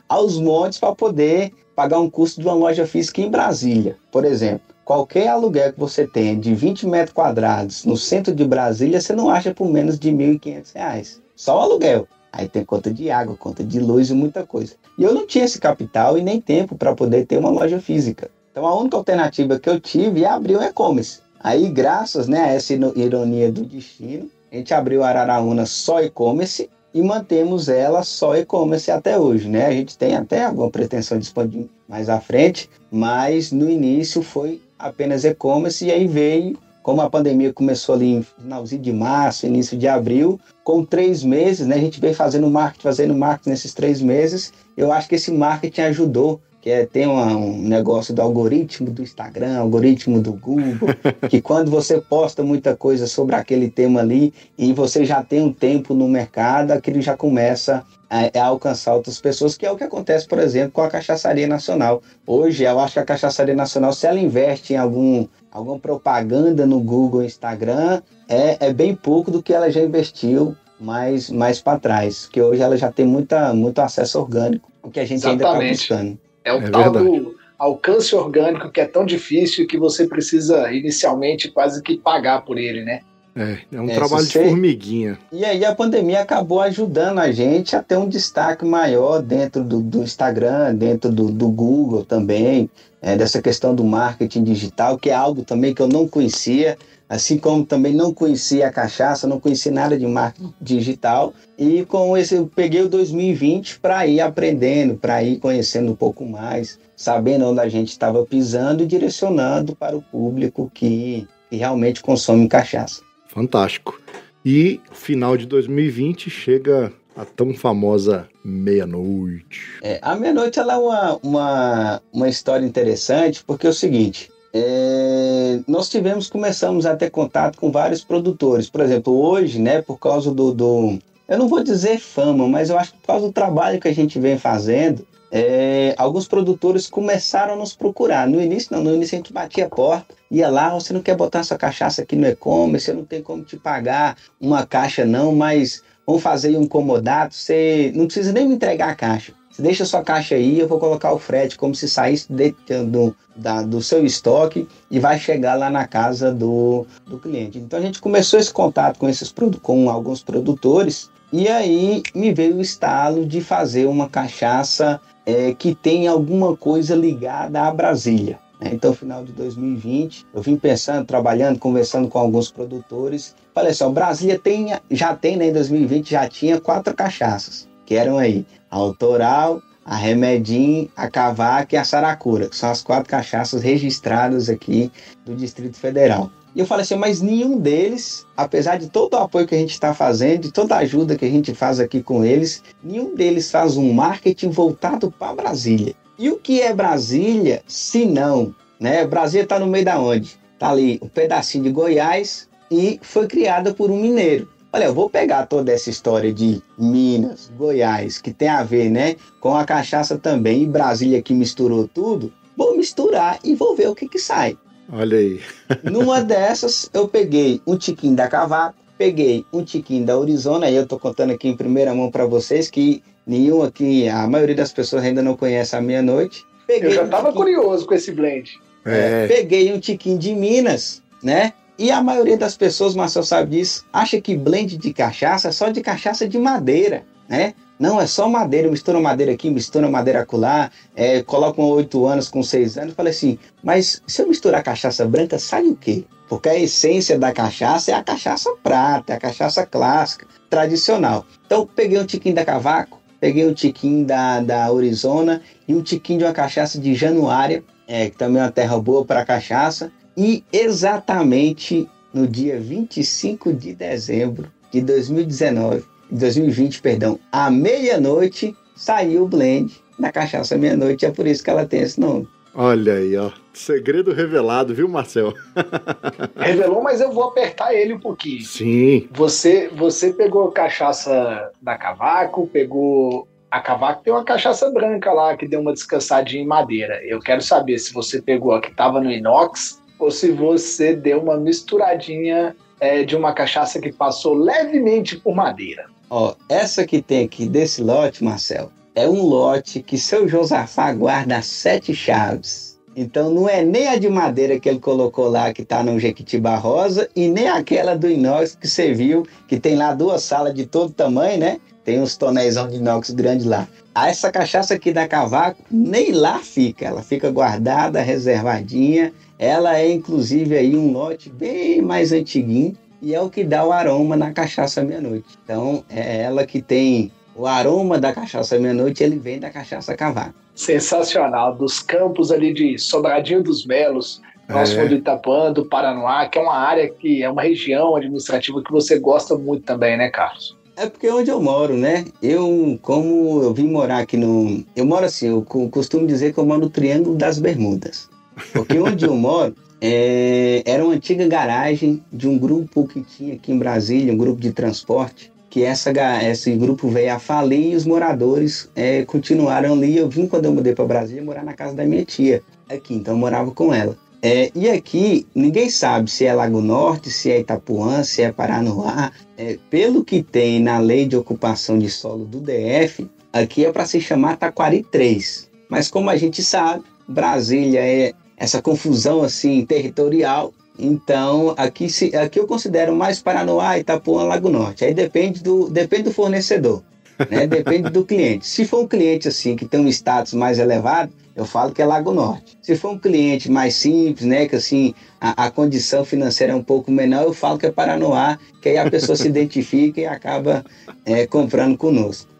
aos montes para poder pagar um custo de uma loja física em Brasília. Por exemplo, qualquer aluguel que você tenha de 20 metros quadrados no centro de Brasília, você não acha por menos de R$ 1.500. Só o aluguel. Aí tem conta de água, conta de luz e muita coisa. E eu não tinha esse capital e nem tempo para poder ter uma loja física. Então a única alternativa que eu tive é abrir o e-commerce. Aí, graças né, a essa ironia do destino, a gente abriu a Araraúna só e-commerce e mantemos ela só e-commerce até hoje, né? A gente tem até alguma pretensão de expandir mais à frente, mas no início foi apenas e-commerce e aí veio, como a pandemia começou ali em finalzinho de março, início de abril, com três meses, né? A gente veio fazendo marketing, fazendo marketing nesses três meses. Eu acho que esse marketing ajudou que é, tem uma, um negócio do algoritmo do Instagram, algoritmo do Google, que quando você posta muita coisa sobre aquele tema ali e você já tem um tempo no mercado, aquilo já começa a, a, alcançar outras pessoas, que é o que acontece, por exemplo, com a Cachaçaria Nacional. Hoje, eu acho que a Cachaçaria Nacional, se ela investe em algum, alguma propaganda no Google, Instagram, é, é bem pouco do que ela já investiu mais, mais para trás, que hoje ela já tem muita, muito acesso orgânico, o que a gente Exatamente. ainda está buscando. É o é tal verdade. do alcance orgânico que é tão difícil que você precisa inicialmente quase que pagar por ele, né? É, é um é, trabalho de formiguinha. E aí a pandemia acabou ajudando a gente a ter um destaque maior dentro do, do Instagram, dentro do, do Google também, é, dessa questão do marketing digital, que é algo também que eu não conhecia. Assim como também não conhecia a cachaça, não conhecia nada de marketing digital. E com esse, eu peguei o 2020 para ir aprendendo, para ir conhecendo um pouco mais, sabendo onde a gente estava pisando e direcionando para o público que, que realmente consome cachaça. Fantástico. E final de 2020 chega a tão famosa meia-noite. É, a meia-noite é uma, uma, uma história interessante porque é o seguinte: é, nós tivemos, começamos a ter contato com vários produtores. Por exemplo, hoje, né, por causa do, do, eu não vou dizer fama, mas eu acho que por causa do trabalho que a gente vem fazendo, é, alguns produtores começaram a nos procurar. No início, não, no início a gente batia a porta, ia lá, você não quer botar sua cachaça aqui no e-commerce, eu não tenho como te pagar uma caixa não, mas vamos fazer um comodato, você não precisa nem me entregar a caixa. Você deixa sua caixa aí, eu vou colocar o frete como se saísse de, do, da, do seu estoque e vai chegar lá na casa do, do cliente. Então a gente começou esse contato com, esses, com alguns produtores e aí me veio o estalo de fazer uma cachaça é, que tem alguma coisa ligada a Brasília. Né? Então, final de 2020, eu vim pensando, trabalhando, conversando com alguns produtores. Falei assim: ó, Brasília tem, já tem, né, em 2020, já tinha quatro cachaças, que eram aí a Autoral, a Remedim, a Cavaca e a Saracura, que são as quatro cachaças registradas aqui do Distrito Federal. E eu falei assim, mas nenhum deles, apesar de todo o apoio que a gente está fazendo, de toda a ajuda que a gente faz aqui com eles, nenhum deles faz um marketing voltado para Brasília. E o que é Brasília, se não, né? Brasília está no meio da onde? Está ali um pedacinho de Goiás e foi criada por um mineiro. Olha, eu vou pegar toda essa história de Minas, Goiás, que tem a ver, né, com a cachaça também, e Brasília que misturou tudo, vou misturar e vou ver o que que sai. Olha aí. Numa dessas, eu peguei um tiquinho da Cavaco, peguei um tiquinho da Arizona, e eu tô contando aqui em primeira mão para vocês que nenhum aqui, a maioria das pessoas ainda não conhece a meia-noite. Eu já um tava tiquinho... curioso com esse blend. É. Peguei um tiquinho de Minas, né? E a maioria das pessoas, Marcel sabe disso, acha que blend de cachaça é só de cachaça de madeira, né? Não, é só madeira, mistura madeira aqui, mistura madeira acolá, é, um 8 anos com 6 anos. Falei assim, mas se eu misturar cachaça branca, sai o quê? Porque a essência da cachaça é a cachaça prata, é a cachaça clássica, tradicional. Então, peguei um tiquinho da Cavaco, peguei um tiquinho da, da Arizona e um tiquinho de uma cachaça de Januária, é, que também é uma terra boa para cachaça. E exatamente no dia 25 de dezembro, de 2019, 2020, perdão, à meia-noite, saiu o blend da cachaça meia-noite. É por isso que ela tem esse nome. Olha aí, ó. Segredo revelado, viu, Marcel? Revelou, mas eu vou apertar ele um pouquinho. Sim. Você, você pegou cachaça da Cavaco, pegou. A Cavaco tem uma cachaça branca lá que deu uma descansadinha em madeira. Eu quero saber se você pegou a que estava no inox ou se você deu uma misturadinha é, de uma cachaça que passou levemente por madeira. Ó, essa que tem aqui desse lote, Marcel, é um lote que seu Josafá guarda sete chaves. Então não é nem a de madeira que ele colocou lá, que está no Jequitibá Rosa, e nem aquela do inox que você viu, que tem lá duas salas de todo tamanho, né? Tem uns tonéis de inox grande lá. Ah, essa cachaça aqui da Cavaco nem lá fica, ela fica guardada, reservadinha. Ela é inclusive aí um lote bem mais antiguinho e é o que dá o aroma na cachaça meia-noite. Então é ela que tem o aroma da cachaça meia-noite, ele vem da cachaça Cavaco. Sensacional, dos campos ali de Sobradinho dos Melos, próximo É. do Itapuã, do Paranoá, que é uma área que é uma região administrativa que você gosta muito também, né, Carlos? É porque é onde eu moro, né? Eu, como eu vim morar aqui no. Eu moro assim, eu co- costumo dizer que eu moro no Triângulo das Bermudas. Porque onde eu moro é, era uma antiga garagem de um grupo que tinha aqui em Brasília, um grupo de transporte, que essa, esse grupo veio a falir e os moradores é, continuaram ali. Eu vim quando eu mudei para Brasília morar na casa da minha tia aqui, então eu morava com ela. É, e aqui, ninguém sabe se é Lago Norte, se é Itapuã, se é Paranoá. É, pelo que tem na lei de ocupação de solo do DF, aqui é para se chamar Taquari 3. Mas como a gente sabe, Brasília é essa confusão assim territorial. Então, aqui, se, aqui eu considero mais Paranoá, Itapuã, Lago Norte. Aí depende do, depende do fornecedor, né? depende do cliente. Se for um cliente assim que tem um status mais elevado, eu falo que é Lago Norte. Se for um cliente mais simples, né, que assim a, a condição financeira é um pouco menor, eu falo que é Paranoá, que aí a pessoa se identifica e acaba é, comprando conosco.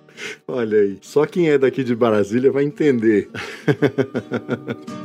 Olha aí. Só quem é daqui de Brasília vai entender.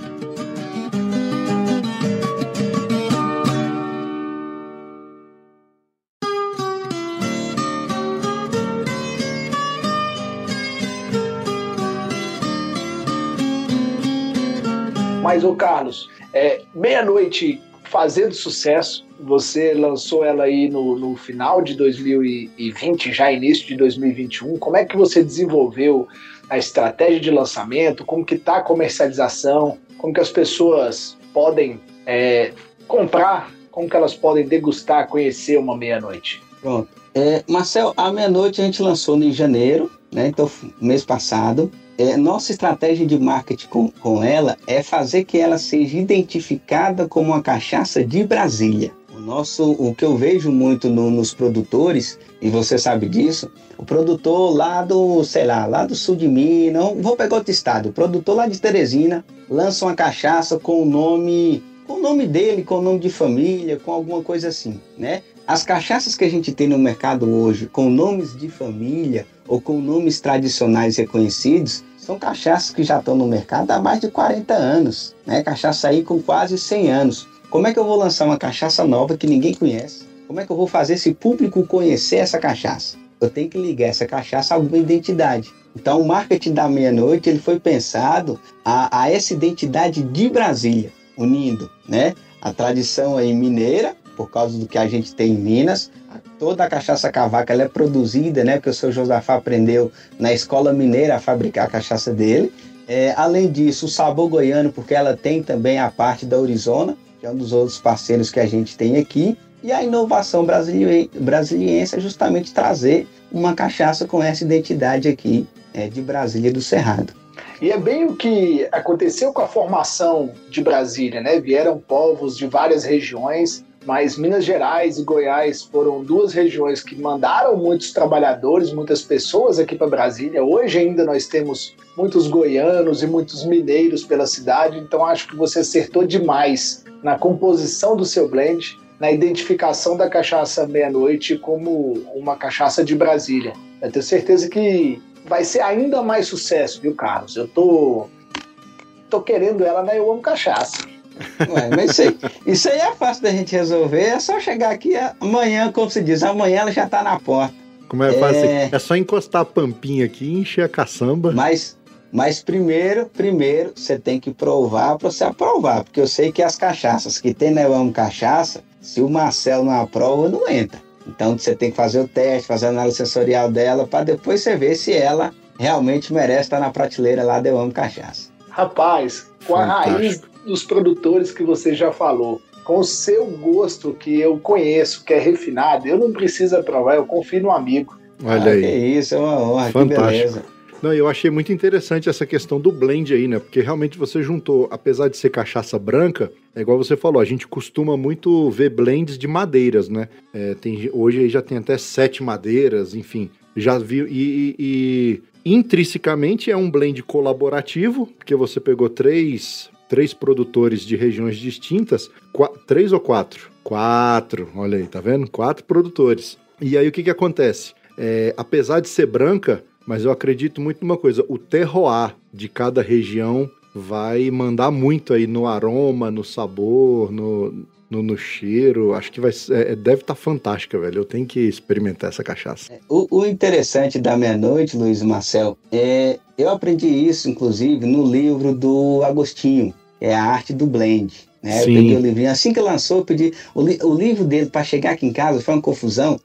Mas, ô Carlos, é, meia-noite fazendo sucesso, você lançou ela aí no, no final de 2020, já início de 2021. Como é que você desenvolveu a estratégia de lançamento? Como que está a comercialização? Como que as pessoas podem é, comprar? Como que elas podem degustar, conhecer uma meia-noite? Pronto. É, Marcel, a meia-noite a gente lançou em janeiro, né? Então, mês passado. É, nossa estratégia de marketing com, com ela é fazer que ela seja identificada como uma cachaça de Brasília. O nosso, o que eu vejo muito no- nos produtores, e você sabe disso, o produtor lá do, sei lá, lá do sul de Minas, vou pegar outro estado, o produtor lá de Teresina lança uma cachaça com o nome, com o nome dele, com o nome de família, com alguma coisa assim, né? As cachaças que a gente tem no mercado hoje, com nomes de família ou com nomes tradicionais reconhecidos, são cachaças que já estão no mercado há mais de 40 anos, né? Cachaça aí com quase 100 anos. Como é que eu vou lançar uma cachaça nova que ninguém conhece? Como é que eu vou fazer esse público conhecer essa cachaça? Eu tenho que ligar essa cachaça a alguma identidade. Então, o marketing da meia-noite ele foi pensado a, a essa identidade de Brasília, unindo, né? A tradição aí mineira, por causa do que a gente tem em Minas, toda a cachaça cavaca ela é produzida, né? Porque o seu Josafá aprendeu na escola mineira a fabricar a cachaça dele. É, além disso, o sabor goiano, porque ela tem também a parte da Arizona, que é um dos outros parceiros que a gente tem aqui. E a inovação brasili- brasiliense é justamente trazer uma cachaça com essa identidade aqui é, de Brasília do Cerrado. E é bem o que aconteceu com a formação de Brasília, né? Vieram povos de várias regiões, mas Minas Gerais e Goiás foram duas regiões que mandaram muitos trabalhadores, muitas pessoas aqui para Brasília. Hoje ainda nós temos muitos goianos e muitos mineiros pela cidade, então acho que você acertou demais na composição do seu blend, na identificação da cachaça meia-noite como uma cachaça de Brasília. Eu tenho certeza que vai ser ainda mais sucesso, viu, Carlos? Eu tô, tô querendo ela na Eu Amo Cachaça. Ué, mas isso aí, isso aí é fácil da gente resolver. É só chegar aqui amanhã, como se diz, amanhã ela já tá na porta. Como é fácil? É, é só encostar a pampinha aqui e encher a caçamba. Mas, mas primeiro, primeiro, você tem que provar para você aprovar. Porque eu sei que as cachaças que tem na né, Cachaça, se o Marcelo não aprova, não entra. Então você tem que fazer o teste, fazer a análise sensorial dela, para depois você ver se ela realmente merece estar na prateleira lá de Eu Amo Cachaça. Rapaz, com a raiz dos produtores que você já falou, com o seu gosto que eu conheço, que é refinado, eu não preciso provar, eu confio no amigo. Olha ah, aí. Que isso, é uma honra, Fantástico. que beleza. Não, eu achei muito interessante essa questão do blend aí, né? Porque realmente você juntou, apesar de ser cachaça branca, é igual você falou, a gente costuma muito ver blends de madeiras, né? É, tem, hoje aí já tem até sete madeiras, enfim. Já vi. E, e, e intrinsecamente é um blend colaborativo, porque você pegou três três produtores de regiões distintas, três ou quatro? Quatro, olha aí, tá vendo? Quatro produtores. E aí o que que acontece? É, apesar de ser branca, mas eu acredito muito numa coisa, o terroir de cada região vai mandar muito aí no aroma, no sabor, no, no, no cheiro. Acho que vai é, deve estar tá fantástica, velho. Eu tenho que experimentar essa cachaça. É, o, o interessante da meia-noite, Luiz Marcel, é eu aprendi isso, inclusive, no livro do Agostinho, é a arte do blend. Né? Eu peguei o livrinho. Assim que lançou, eu pedi. O, li, o livro dele, para chegar aqui em casa, foi uma confusão,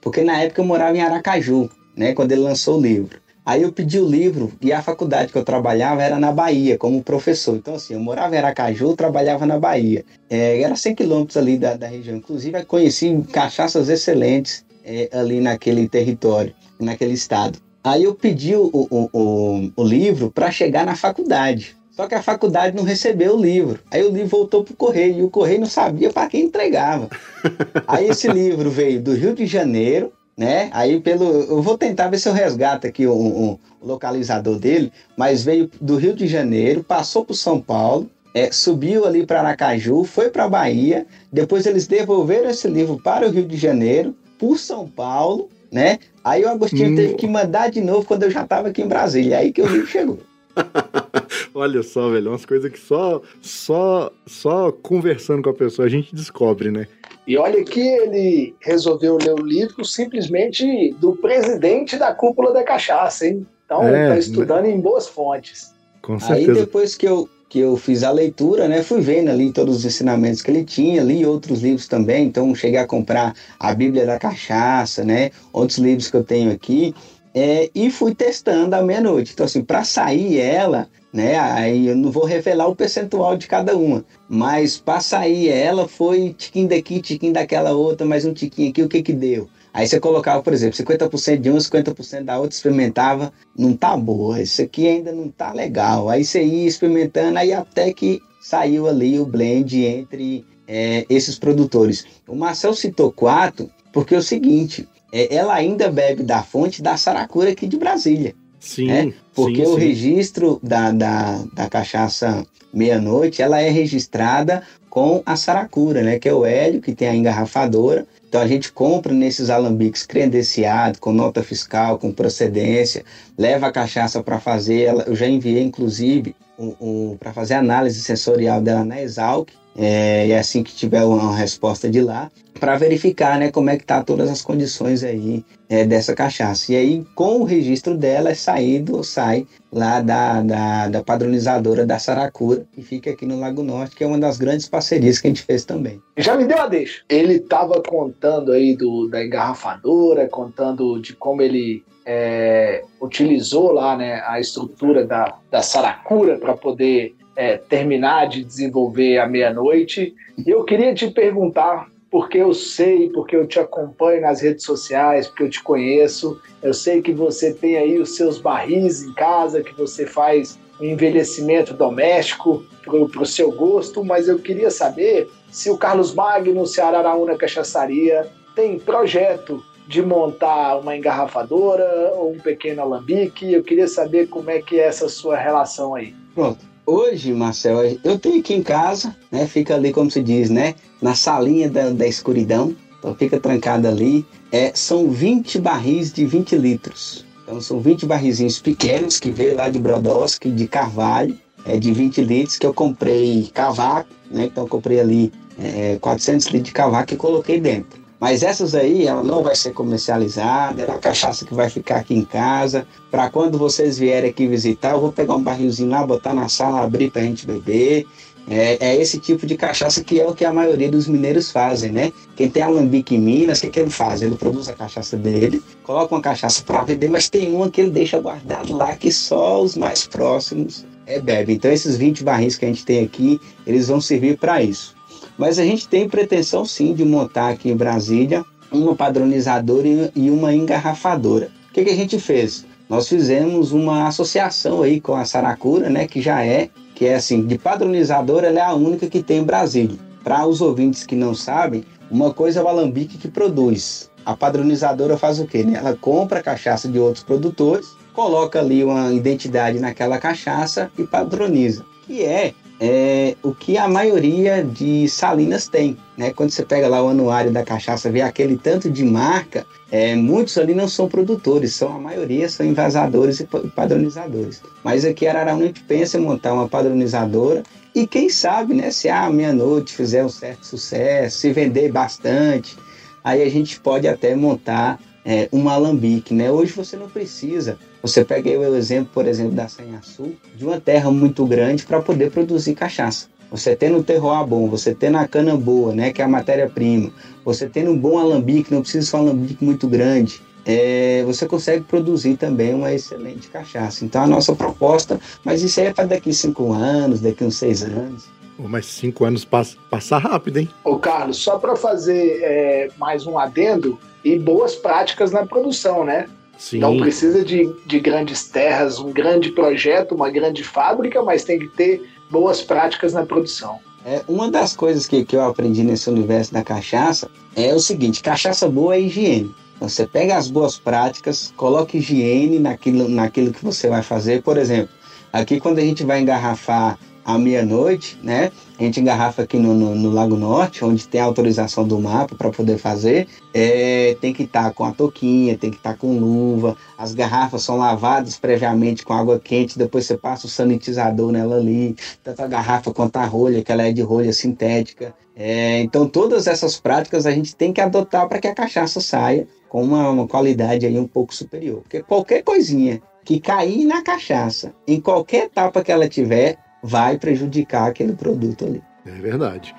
porque na época eu morava em Aracaju, né? Quando ele lançou o livro. Aí eu pedi o livro e a faculdade que eu trabalhava era na Bahia, como professor. Então, assim, eu morava em Aracaju, trabalhava na Bahia. É, era 100 quilômetros ali da, da região. Inclusive, conheci cachaças excelentes é, ali naquele território, naquele estado. Aí eu pedi o, o, o, o livro para chegar na faculdade. Só que a faculdade não recebeu o livro. Aí o livro voltou para o correio e o correio não sabia para quem entregava. Aí esse livro veio do Rio de Janeiro, né? Aí pelo, eu vou tentar ver se eu resgato aqui o, localizador dele, mas veio do Rio de Janeiro, passou por São Paulo, é, subiu ali para Aracaju, foi para Bahia, depois eles devolveram esse livro para o Rio de Janeiro, por São Paulo, né? Aí o Agostinho hum. teve que mandar de novo quando eu já estava aqui em Brasília, aí que o livro chegou. Olha só, velho, umas coisas que só, só, só conversando com a pessoa a gente descobre, né? E olha que ele resolveu ler o livro simplesmente do presidente da cúpula da cachaça, hein? Então, é, tá estudando né? em boas fontes. Com certeza. Aí depois que eu, que eu fiz a leitura, né, fui vendo ali todos os ensinamentos que ele tinha, li outros livros também, então cheguei a comprar a Bíblia da Cachaça, né, outros livros que eu tenho aqui, é, e fui testando à meia-noite. Então, assim, para sair ela, né? Aí eu não vou revelar o percentual de cada uma, mas para sair ela foi tiquinho daqui, tiquinho daquela outra, mais um tiquinho aqui, o que que deu? Aí você colocava, por exemplo, 50% de uma, 50% da outra, experimentava, não tá boa, isso aqui ainda não tá legal. Aí você ia experimentando, aí até que saiu ali o blend entre é, esses produtores. O Marcel citou quatro, porque é o seguinte, é, ela ainda bebe da fonte da Saracura aqui de Brasília. Sim. Né? Porque sim, o sim. registro da, da, da cachaça meia-noite, ela é registrada com a Saracura, né? Que é o hélio, que tem a engarrafadora. Então a gente compra nesses alambiques credenciados, com nota fiscal, com procedência, leva a cachaça para fazer. Eu já enviei, inclusive, um, um, para fazer análise sensorial dela na Exalc. É, e assim que tiver uma resposta de lá, para verificar né, como é que tá todas as condições aí é, dessa cachaça. E aí, com o registro dela, é saído, sai lá da, da, da, padronizadora da Saracura, que fica aqui no Lago Norte, que é uma das grandes parcerias que a gente fez também. Já me deu a deixa. Ele estava contando aí do, da engarrafadora, contando de como ele é, utilizou lá né, a estrutura da, da Saracura para poder é, terminar de desenvolver à meia-noite. Eu queria te perguntar porque eu sei, porque eu te acompanho nas redes sociais, porque eu te conheço. Eu sei que você tem aí os seus barris em casa, que você faz um envelhecimento doméstico para o seu gosto, mas eu queria saber se o Carlos Magno, se a Araraúna Cachaçaria tem projeto de montar uma engarrafadora ou um pequeno alambique. Eu queria saber como é que é essa sua relação aí. Pronto. Hoje, Marcel, eu tenho aqui em casa, né? Fica ali, como se diz, né? Na salinha da, da escuridão. Então fica trancado ali. É, são 20 barris de 20 litros. Então são 20 barrizinhos pequenos que veio lá de Brodowski, de Carvalho. é, de 20 litros que eu comprei cavaco, né? Então eu comprei ali é, 400 litros de cavaco e coloquei dentro. Mas essas aí, ela não vai ser comercializada, é a cachaça que vai ficar aqui em casa. Para quando vocês vierem aqui visitar, eu vou pegar um barrilzinho lá, botar na sala, abrir para a gente beber. É, é, esse tipo de cachaça que é o que a maioria dos mineiros fazem, né? Quem tem alambique em Minas, o que, que ele faz? Ele produz a cachaça dele, coloca uma cachaça para vender, mas tem uma que ele deixa guardado lá que só os mais próximos é, bebem. Então esses 20 barris que a gente tem aqui, eles vão servir para isso. Mas a gente tem pretensão sim de montar aqui em Brasília uma padronizadora e uma engarrafadora. O que, que a gente fez? Nós fizemos uma associação aí com a Saracura, né, que já é que é assim, de padronizadora, ela é a única que tem em Brasília. Para os ouvintes que não sabem, uma coisa é o alambique que produz. A padronizadora faz o quê? Né? Ela compra cachaça de outros produtores, coloca ali uma identidade naquela cachaça e padroniza. Que é é o que a maioria de salinas tem. Né? Quando você pega lá o anuário da cachaça, vê aquele tanto de marca, é, muitos ali não são produtores, são a maioria são invasadores e padronizadores. Mas aqui a Araúna pensa em montar uma padronizadora e quem sabe, né, se a meia-noite fizer um certo sucesso, se vender bastante, aí a gente pode até montar é, um alambique, né? Hoje você não precisa. Você pega o exemplo, por exemplo, da Sanhaçu, de uma terra muito grande para poder produzir cachaça. Você tendo o terroir bom, você tendo a cana boa, né, que é a matéria-prima, você tendo um bom alambique, não precisa ser um alambique muito grande, é, você consegue produzir também uma excelente cachaça. Então a nossa proposta, mas isso aí é para daqui cinco anos, daqui uns seis anos. Mas cinco anos passa, passa rápido, hein? Ô Carlos, só para fazer é, mais um adendo, e boas práticas na produção, né? Sim. Não precisa de, de grandes terras, um grande projeto, uma grande fábrica, mas tem que ter boas práticas na produção. É, uma das coisas que, que eu aprendi nesse universo da cachaça é o seguinte: cachaça boa é higiene. Você pega as boas práticas, coloca higiene naquilo, naquilo que você vai fazer. Por exemplo, aqui quando a gente vai engarrafar à meia-noite, né? A gente engarrafa aqui no, no, no, Lago Norte, onde tem autorização do mapa para poder fazer. É, tem que estar tá com a toquinha, tem que estar tá com luva. As garrafas são lavadas previamente com água quente, depois você passa o sanitizador nela ali. Tanto a garrafa quanto a rolha, que ela é de rolha sintética. É, então, todas essas práticas a gente tem que adotar para que a cachaça saia com uma, uma qualidade aí um pouco superior. Porque qualquer coisinha que cair na cachaça, em qualquer etapa que ela tiver, vai prejudicar aquele produto ali. É verdade.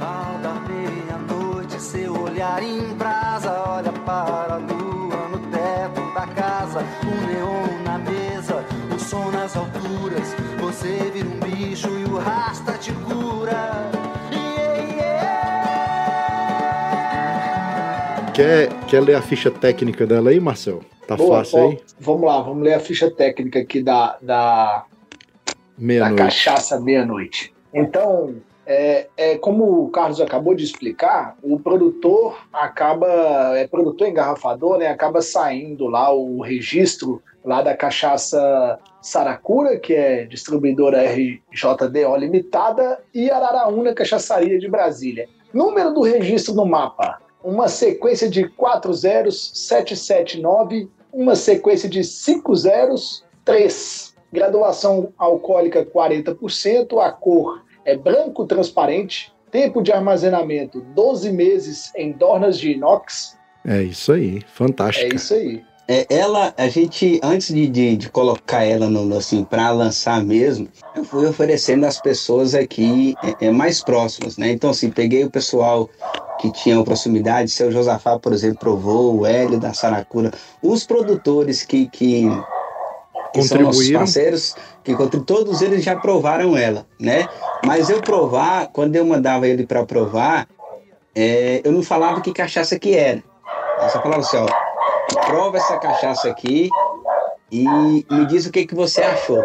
Ao dar meia-noite, seu olhar em brasa, olha para a lua no teto da casa, o neon na mesa, o som nas alturas, você vira um bicho e o rasta te cura. Quer, quer ler a ficha técnica dela aí, Marcel? Tá Boa, fácil aí? Vamos lá, vamos ler a ficha técnica aqui da, da Meia da cachaça meia-noite. Então, é, é, como o Carlos acabou de explicar, o produtor acaba, é produtor engarrafador, né, acaba saindo lá o registro lá da cachaça Saracura, que é distribuidora RJDO Limitada, e Araraúna Cachaçaria de Brasília. Número do registro no mapa, uma sequência de 4 zeros 779, uma sequência de 5 zeros 3 graduação alcoólica 40%, a cor é branco transparente, tempo de armazenamento 12 meses em dornas de inox. É isso aí, fantástico. É isso aí. É, ela, a gente, antes de, de, de colocar ela no, assim, para lançar mesmo, eu fui oferecendo às pessoas aqui é, é, mais próximas, né? Então, assim, peguei o pessoal que tinha proximidade, seu Josafá, por exemplo, provou, o Hélio da Saracura, os produtores que, que que são nossos parceiros, que todos eles já provaram ela, né? Mas eu provar, quando eu mandava ele para provar, é, eu não falava que cachaça que era. Eu só falava assim, ó, prova essa cachaça aqui e me diz o que, que você achou.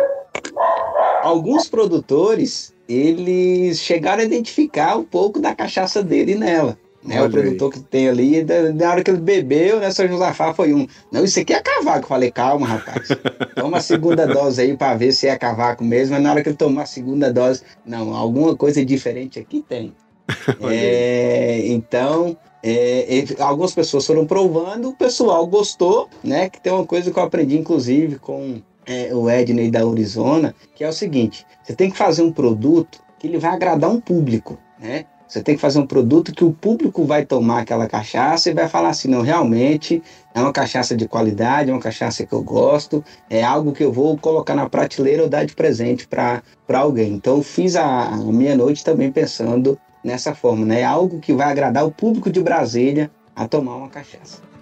Alguns produtores, eles chegaram a identificar um pouco da cachaça dele nela. Né, o produtor que tem ali, na hora que ele bebeu, né, São Josafá foi um. Não, isso aqui é cavaco. Eu falei, calma, rapaz. Toma a segunda dose aí para ver se é cavaco mesmo. Mas na hora que ele tomar a segunda dose, não, alguma coisa diferente aqui tem. é, então, é, algumas pessoas foram provando, o pessoal gostou, né? Que tem uma coisa que eu aprendi, inclusive, com é, o Edney da Arizona, que é o seguinte: você tem que fazer um produto que ele vai agradar um público, né? Você tem que fazer um produto que o público vai tomar aquela cachaça e vai falar assim: não, realmente é uma cachaça de qualidade, é uma cachaça que eu gosto, é algo que eu vou colocar na prateleira ou dar de presente para alguém. Então, fiz a, a meia-noite também pensando nessa forma, né? É algo que vai agradar o público de Brasília a tomar uma cachaça.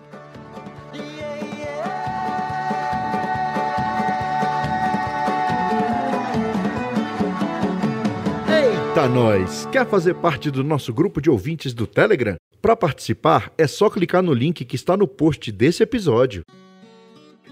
Eita, nós! Quer fazer parte do nosso grupo de ouvintes do Telegram? Para participar, é só clicar no link que está no post desse episódio.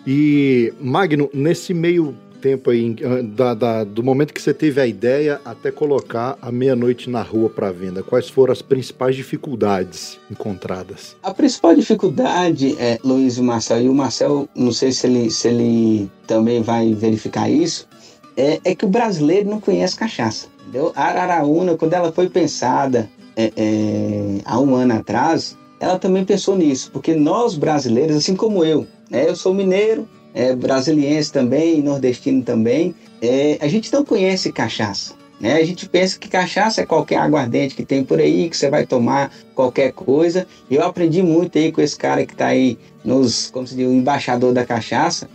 E, Magno, nesse meio tempo aí, ah, da, da, do momento que você teve a ideia até colocar a meia-noite na rua para venda, quais foram as principais dificuldades encontradas? A principal dificuldade, é, Luiz e Marcel, e o Marcel, não sei se ele, se ele também vai verificar isso, é, é que o brasileiro não conhece cachaça. Entendeu? A Araraúna, quando ela foi pensada é, é, há um ano atrás, ela também pensou nisso, porque nós brasileiros, assim como eu, né, eu sou mineiro, é, brasiliense também, nordestino também, é, a gente não conhece cachaça. Né? A gente pensa que cachaça é qualquer aguardente que tem por aí, que você vai tomar qualquer coisa. Eu aprendi muito aí com esse cara que está aí, nos, como se diz, o embaixador da cachaça.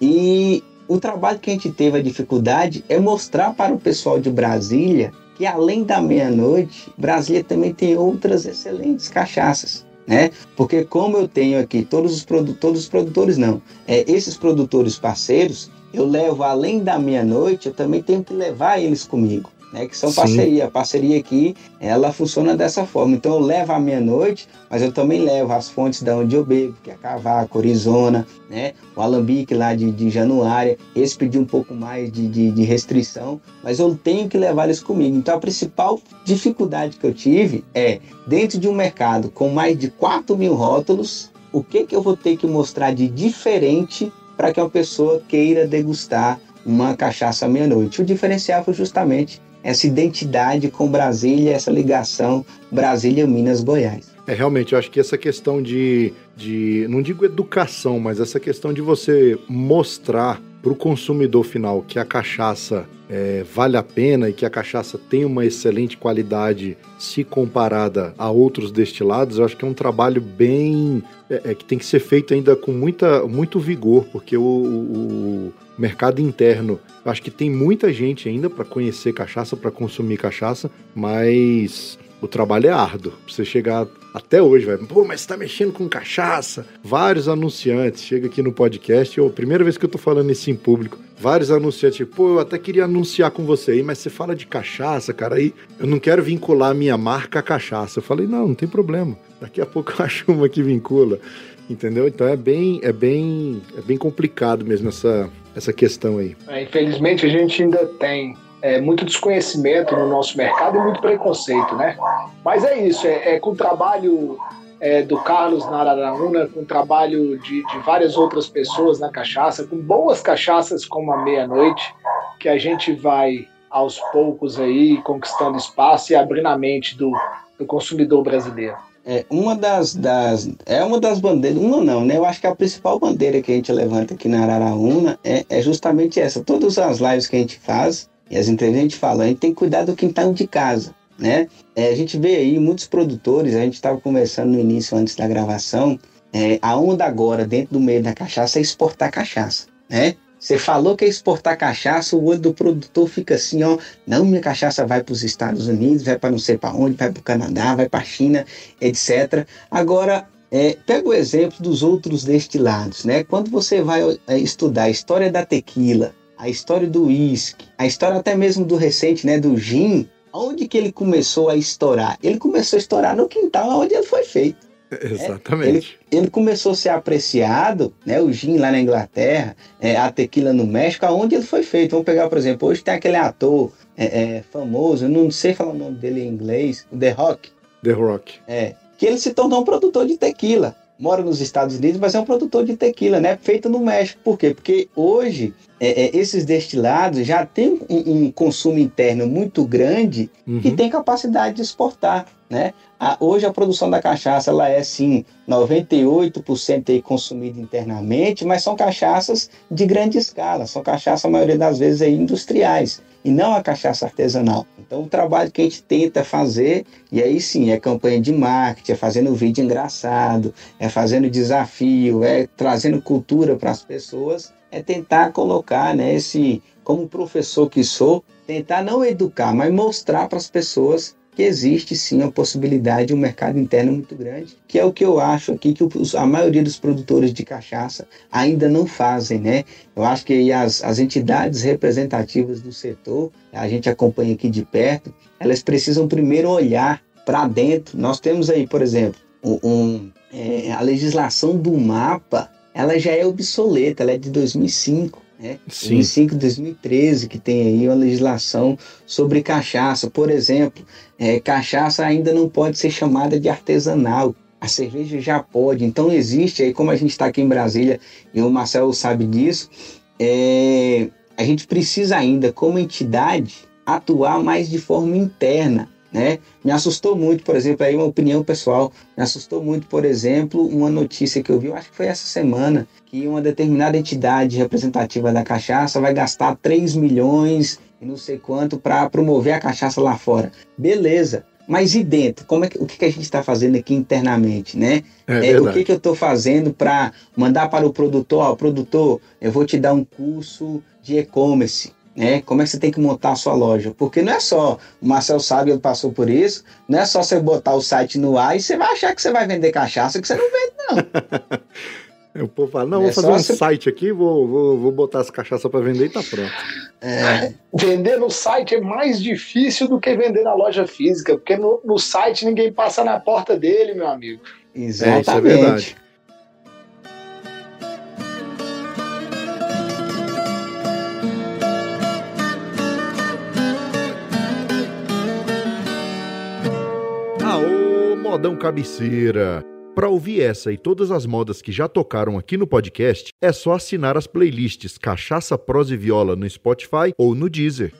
E o trabalho que a gente teve a dificuldade é mostrar para o pessoal de Brasília que além da meia-noite, Brasília também tem outras excelentes cachaças né? Porque como eu tenho aqui todos os produtores, todos os produtores não, é, esses produtores parceiros, eu levo além da meia-noite, eu também tenho que levar eles comigo né, que são Sim. parceria. A parceria aqui, ela funciona dessa forma. Então eu levo à meia-noite, mas eu também levo as fontes da onde eu bebo, que é Cavaco, Arizona, né, o Alambique lá de, de Januária. Esse pediu um pouco mais de, de, de, restrição, mas eu tenho que levar eles comigo. Então a principal dificuldade que eu tive é, dentro de um mercado com mais de 4 mil rótulos, o que, que eu vou ter que mostrar de diferente para que uma pessoa queira degustar uma cachaça meia-noite. O diferencial foi justamente essa identidade com Brasília, essa ligação Brasília-Minas-Goiás. É, realmente, eu acho que essa questão de, de, não digo educação, mas essa questão de você mostrar para o consumidor final que a cachaça é, vale a pena e que a cachaça tem uma excelente qualidade se comparada a outros destilados, eu acho que é um trabalho bem. É, é, que tem que ser feito ainda com muita, muito vigor, porque o, o mercado interno, acho que tem muita gente ainda para conhecer cachaça, para consumir cachaça, mas o trabalho é árduo. Pra você chegar até hoje, vai, pô, mas você tá mexendo com cachaça. Vários anunciantes, chega aqui no podcast, eu, primeira vez que eu tô falando isso em público, vários anunciantes, pô, eu até queria anunciar com você aí, mas você fala de cachaça, cara, aí eu não quero vincular minha marca à cachaça. Eu falei, não, não tem problema. Daqui a pouco eu acho uma que vincula. Entendeu? Então é bem, é bem, é bem complicado mesmo essa, essa questão aí. É, infelizmente a gente ainda tem é, muito desconhecimento no nosso mercado e muito preconceito, né? Mas é isso, é, é com o trabalho é, do Carlos na Araraúna, com o trabalho de, de, várias outras pessoas na cachaça, com boas cachaças como a meia-noite, que a gente vai aos poucos aí conquistando espaço e abrindo a mente do, do consumidor brasileiro. É uma das, das é uma das bandeiras, uma não, né? Eu acho que a principal bandeira que a gente levanta aqui na Araraúna é, é justamente essa. Todas as lives que a gente faz, e as entrevistas a gente fala, a gente tem que cuidar do quintal de casa, né? É, a gente vê aí muitos produtores, a gente estava conversando no início, antes da gravação, é, a onda agora, dentro do meio da cachaça, é exportar cachaça, né? Você falou que é exportar cachaça, o olho do produtor fica assim, ó, não, minha cachaça vai para os Estados Unidos, vai para não sei para onde, vai para o Canadá, vai para a China, etc. Agora, é, pega o exemplo dos outros destilados, né? Quando você vai é, estudar a história da tequila, a história do uísque, a história até mesmo do recente, né, do gin, onde que ele começou a estourar? Ele começou a estourar no quintal onde ele foi feito. Exatamente. É, ele, ele, começou a ser apreciado, né, o gin lá na Inglaterra, é, a tequila no México, aonde ele foi feito. Vamos pegar, por exemplo, hoje tem aquele ator é, é, famoso, eu não sei falar o nome dele em inglês, o The Rock. The Rock. É, que ele se tornou um produtor de tequila mora nos Estados Unidos, mas é um produtor de tequila, né? Feito no México. Por quê? Porque hoje é, é, esses destilados já têm um, um, consumo interno muito grande uhum. e tem capacidade de exportar. né? A, hoje a produção da cachaça ela é sim 98% aí consumida internamente, mas são cachaças de grande escala, são cachaças a maioria das vezes aí industriais e não a cachaça artesanal. Então o trabalho que a gente tenta fazer, e aí sim, é campanha de marketing, é fazendo vídeo engraçado, é fazendo desafio, é trazendo cultura para as pessoas, é tentar colocar, né, esse, como professor que sou, tentar não educar, mas mostrar para as pessoas que existe sim a possibilidade de um mercado interno muito grande, que é o que eu acho aqui que a maioria dos produtores de cachaça ainda não fazem, né? Eu acho que as, as entidades representativas do setor, a gente acompanha aqui de perto, elas precisam primeiro olhar para dentro. Nós temos aí, por exemplo, um, é, a legislação do mapa, ela já é obsoleta, ela é de 2005 né? Sim. 2005, 2013, que tem aí uma legislação sobre cachaça. Por exemplo, é, cachaça ainda não pode ser chamada de artesanal. A cerveja já pode. Então existe aí, como a gente está aqui em Brasília, e o Marcelo sabe disso, é, a gente precisa ainda, como entidade, atuar mais de forma interna né? Me assustou muito, por exemplo, aí uma opinião pessoal, me assustou muito, por exemplo, uma notícia que eu vi, eu acho que foi essa semana, que uma determinada entidade representativa da cachaça vai gastar 3 milhões e não sei quanto para promover a cachaça lá fora. Beleza. Mas e dentro? Como é que, o que, que a gente está fazendo aqui internamente, né? É, é o que, que eu estou fazendo para mandar para o produtor? Ó, produtor, eu vou te dar um curso de e-commerce né? Como é que você tem que montar a sua loja? Porque não é só, o Marcel sabe, ele passou por isso, não é só você botar o site no ar e você vai achar que você vai vender cachaça, que você não vende, não. O povo fala, não, é vou fazer um você... site aqui, vou, vou, vou botar as cachaças para vender e tá pronto. É. Vender no site é mais difícil do que vender na loja física, porque no, no site ninguém passa na porta dele, meu amigo. Exatamente. É, isso é verdade. Modão cabeceira. Para ouvir essa e todas as modas que já tocaram aqui no podcast, é só assinar as playlists Cachaça, Prosa e Viola no Spotify ou no Deezer.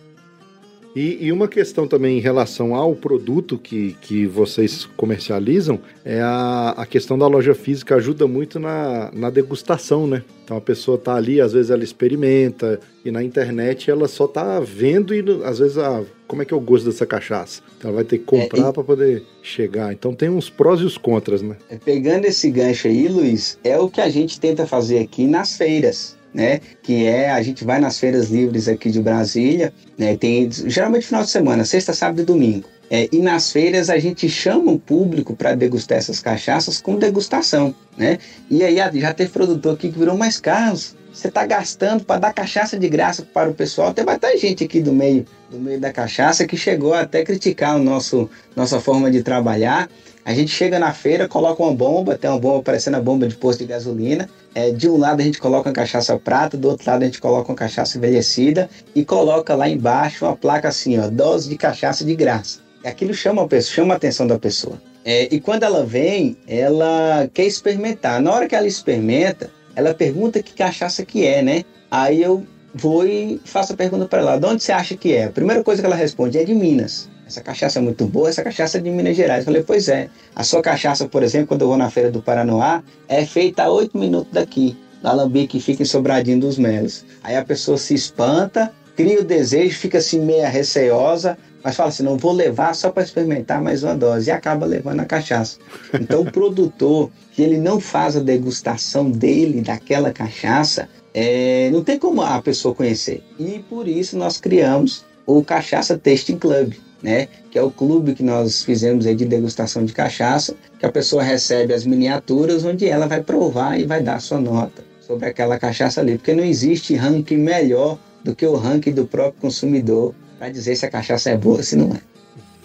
E, e, uma questão também em relação ao produto que, que vocês comercializam é a, a questão da loja física ajuda muito na, na degustação, né? Então a pessoa tá ali, às vezes ela experimenta, e na internet ela só tá vendo e às vezes a, como é que eu gosto dessa cachaça. Então ela vai ter que comprar é, para poder chegar. Então tem uns prós e os contras, né? É, pegando esse gancho aí, Luiz, é o que a gente tenta fazer aqui nas feiras. Né, que é a gente vai nas feiras livres aqui de Brasília, né, tem geralmente final de semana, sexta, sábado e domingo. É, e nas feiras a gente chama o público para degustar essas cachaças com degustação, né? E aí já teve produtor aqui que virou mais caros você está gastando para dar cachaça de graça para o pessoal. Tem bastante gente aqui do meio, do meio da cachaça que chegou até criticar o nosso nossa forma de trabalhar. A gente chega na feira, coloca uma bomba, tem uma bomba parecendo a bomba de posto de gasolina. É, de um lado a gente coloca uma cachaça prata, do outro lado a gente coloca uma cachaça envelhecida e coloca lá embaixo uma placa assim, ó, dose de cachaça de graça. Aquilo chama a pessoa, chama a atenção da pessoa. É, e quando ela vem, ela quer experimentar. Na hora que ela experimenta, ela pergunta que cachaça que é, né? Aí eu vou e faço a pergunta para ela: de onde você acha que é? A primeira coisa que ela responde é de Minas. Essa cachaça é muito boa, essa cachaça é de Minas Gerais. Eu falei, pois é. A sua cachaça, por exemplo, quando eu vou na feira do Paranoá, é feita a oito minutos daqui, no alambique que fica em Sobradinho dos Melos. Aí a pessoa se espanta, cria o desejo, fica assim meia receosa, mas fala assim, não vou levar só para experimentar mais uma dose e acaba levando a cachaça. Então o produtor que ele não faz a degustação dele daquela cachaça, é, não tem como a pessoa conhecer. E por isso nós criamos o Cachaça Tasting Club, né? Que é o clube que nós fizemos aí de degustação de cachaça, que a pessoa recebe as miniaturas onde ela vai provar e vai dar sua nota sobre aquela cachaça ali, porque não existe ranking melhor do que o ranking do próprio consumidor para dizer se a cachaça é boa ou se não é.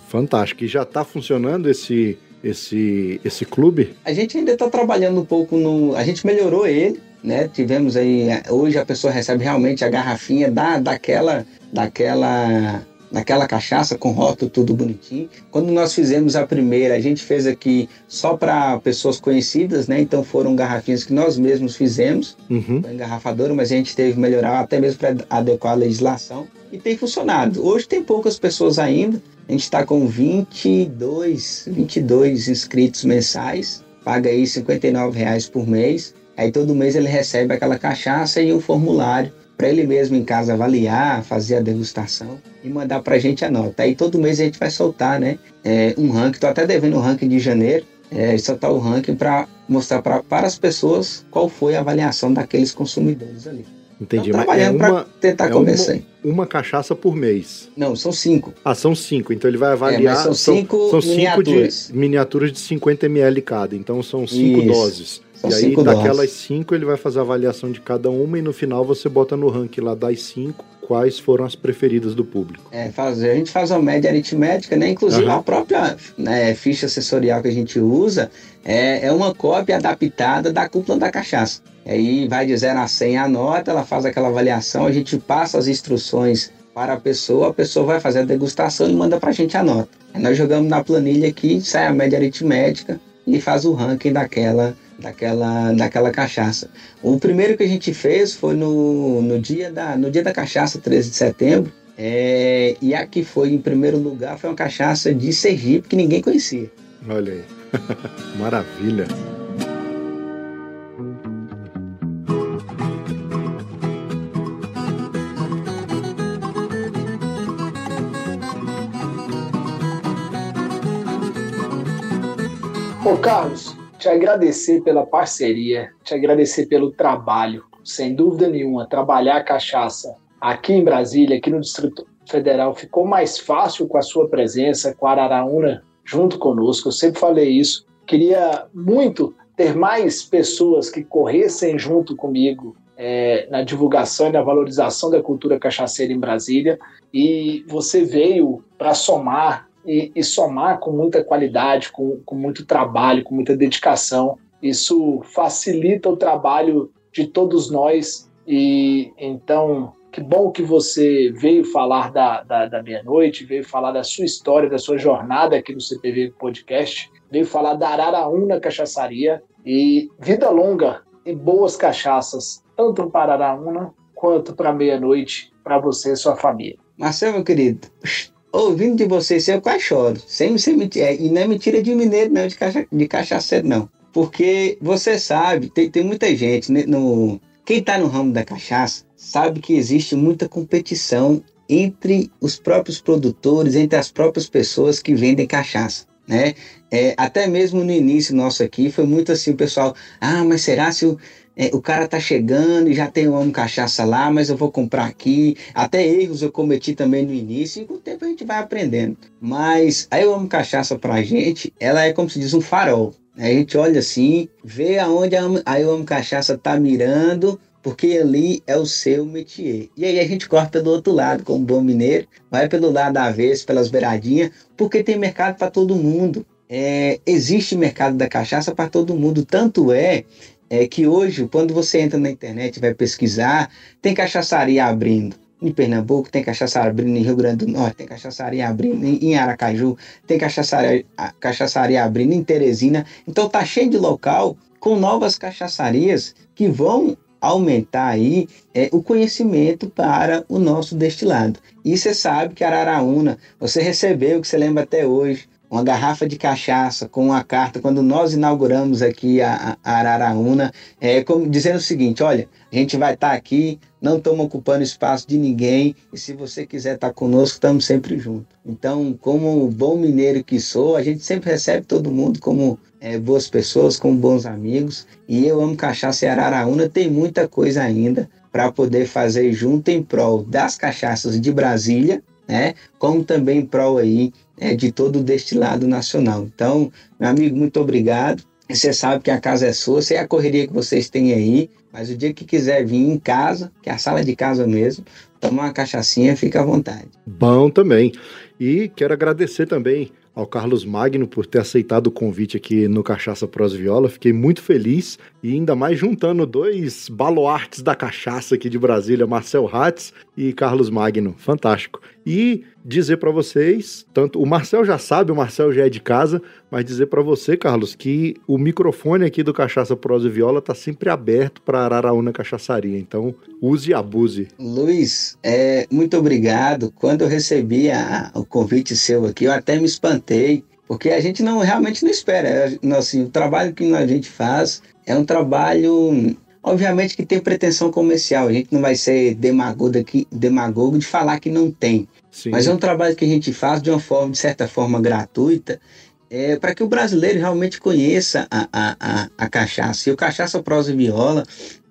Fantástico. E já está funcionando esse, esse, esse clube? A gente ainda está trabalhando um pouco no. A gente melhorou ele, né? Tivemos aí. Hoje a pessoa recebe realmente a garrafinha da, daquela, daquela naquela cachaça com rótulo tudo bonitinho. Quando nós fizemos a primeira, a gente fez aqui só para pessoas conhecidas, né? Então foram garrafinhas que nós mesmos fizemos, uhum. engarrafadora, mas a gente teve que melhorar até mesmo para adequar a legislação e tem funcionado. Hoje tem poucas pessoas ainda, A gente está com 22, 22 inscritos mensais, paga aí 59 reais por mês. Aí todo mês ele recebe aquela cachaça e um formulário para ele mesmo em casa avaliar, fazer a degustação e mandar para a gente a nota. Aí todo mês a gente vai soltar né, é, um ranking, estou até devendo o ranking de janeiro, é, soltar o ranking para mostrar pra, para as pessoas qual foi a avaliação daqueles consumidores ali. Entendi, Então, mas é trabalhando uma, para tentar é convencer. uma, uma cachaça por mês. Não, são cinco. Ah, são cinco. Então ele vai É, avaliar. mas são cinco são cinco miniaturas. de miniaturas de 50 ml cada. Então são cinco Isso. doses. São e aí, daquelas doses. cinco, ele vai fazer a avaliação de cada uma e no final você bota no ranking lá das cinco quais foram as preferidas do público. É, fazer, a gente faz uma média aritmética, né? Inclusive Aham. a própria né, ficha sensorial que a gente usa é, é uma cópia adaptada da cúpula da cachaça. Aí vai de 0 a 100 a nota, ela faz aquela avaliação, a gente passa as instruções para a pessoa, a pessoa vai fazer a degustação e manda para a gente a nota. Aí nós jogamos na planilha aqui, sai a média aritmética e faz o ranking daquela, daquela, daquela cachaça. O primeiro que a gente fez foi no, no, dia, da, no dia da cachaça, 13 de setembro, é, e a que foi em primeiro lugar foi uma cachaça de Sergipe que ninguém conhecia. Olha aí. Maravilha. Ô Carlos, te agradecer pela parceria, te agradecer pelo trabalho. Sem dúvida nenhuma, trabalhar a cachaça aqui em Brasília, aqui no Distrito Federal, ficou mais fácil com a sua presença, com a Araraúna junto conosco. Eu sempre falei isso. Queria muito ter mais pessoas que corressem junto comigo é, na divulgação e na valorização da cultura cachaceira em Brasília. E você veio para somar e, e, somar com muita qualidade, com, com muito trabalho, com muita dedicação. Isso facilita o trabalho de todos nós. E então, que bom que você veio falar da, da, da meia-noite, veio falar da sua história, da sua jornada aqui no CPV Podcast, veio falar da Araraúna Cachaçaria e vida longa e boas cachaças, tanto para Araraúna quanto para meia-noite, para você e sua família. Marcelo, meu querido, ouvindo de vocês, eu quase choro. Sem ser mentira. E não é mentira de mineiro, não, de, cacha, de cachaceiro, não. Porque você sabe, tem, tem muita gente, né, no, quem está no ramo da cachaça, sabe que existe muita competição entre os próprios produtores, entre as próprias pessoas que vendem cachaça. Né? É, até mesmo no início nosso aqui, foi muito assim, o pessoal, ah, mas será se o, é, o cara tá chegando e já tem um cachaça lá, mas eu vou comprar aqui. Até erros eu cometi também no início e com o tempo a gente vai aprendendo. Mas a Eu Amo Cachaça pra gente, ela é como se diz um farol. A gente olha assim, vê aonde a Eu Amo Cachaça tá mirando, porque ali é o seu métier. E aí a gente corta do outro lado, como bom mineiro, vai pelo lado da vez, pelas beiradinhas, porque tem mercado para todo mundo. É, existe mercado da cachaça para todo mundo, tanto é é que hoje, quando você entra na internet e vai pesquisar, tem cachaçaria abrindo. Em Pernambuco, tem cachaçaria abrindo em Rio Grande do Norte, tem cachaçaria abrindo em Aracaju, tem cachaçaria, cachaçaria abrindo em Teresina. Então tá cheio de local com novas cachaçarias que vão aumentar aí é, o conhecimento para o nosso destilado. E você sabe que Araraúna, você recebeu, que você lembra até hoje, uma garrafa de cachaça com uma carta quando nós inauguramos aqui a, a Araraúna, é, como, dizendo o seguinte: olha, a gente vai estar tá aqui, não estamos ocupando espaço de ninguém, e se você quiser estar tá conosco, estamos sempre juntos. Então, como bom mineiro que sou, a gente sempre recebe todo mundo como é, boas pessoas, como bons amigos, e eu amo cachaça e Araraúna, tem muita coisa ainda para poder fazer junto em prol das cachaças de Brasília, né? Como também em prol aí é, de todo o destilado nacional. Então, meu amigo, muito obrigado. Você sabe que a casa é sua, sei a correria que vocês têm aí, mas o dia que quiser vir em casa, que é a sala de casa mesmo, tomar uma cachaçinha, fica à vontade. Bom também. E quero agradecer também ao Carlos Magno por ter aceitado o convite aqui no Cachaça Pros Viola. Fiquei muito feliz e ainda mais juntando dois baluartes da cachaça aqui de Brasília, Marcel Hatz e Carlos Magno. Fantástico. E dizer para vocês, tanto o Marcel já sabe, o Marcel já é de casa, mas dizer para você, Carlos, que o microfone aqui do Cachaça Prosa e Viola tá sempre aberto para Araraúna Cachaçaria. Então, use e abuse. Luiz, é, muito obrigado. Quando eu recebi a, o convite seu aqui, eu até me espantei, porque a gente não realmente não espera. É, assim, o trabalho que a gente faz é um trabalho Obviamente que tem pretensão comercial, a gente não vai ser demagogo, aqui, demagogo de falar que não tem. Sim. Mas é um trabalho que a gente faz de uma forma, de certa forma, gratuita, é, para que o brasileiro realmente conheça a, a, a, a cachaça. E o Cachaça Prosa e Viola,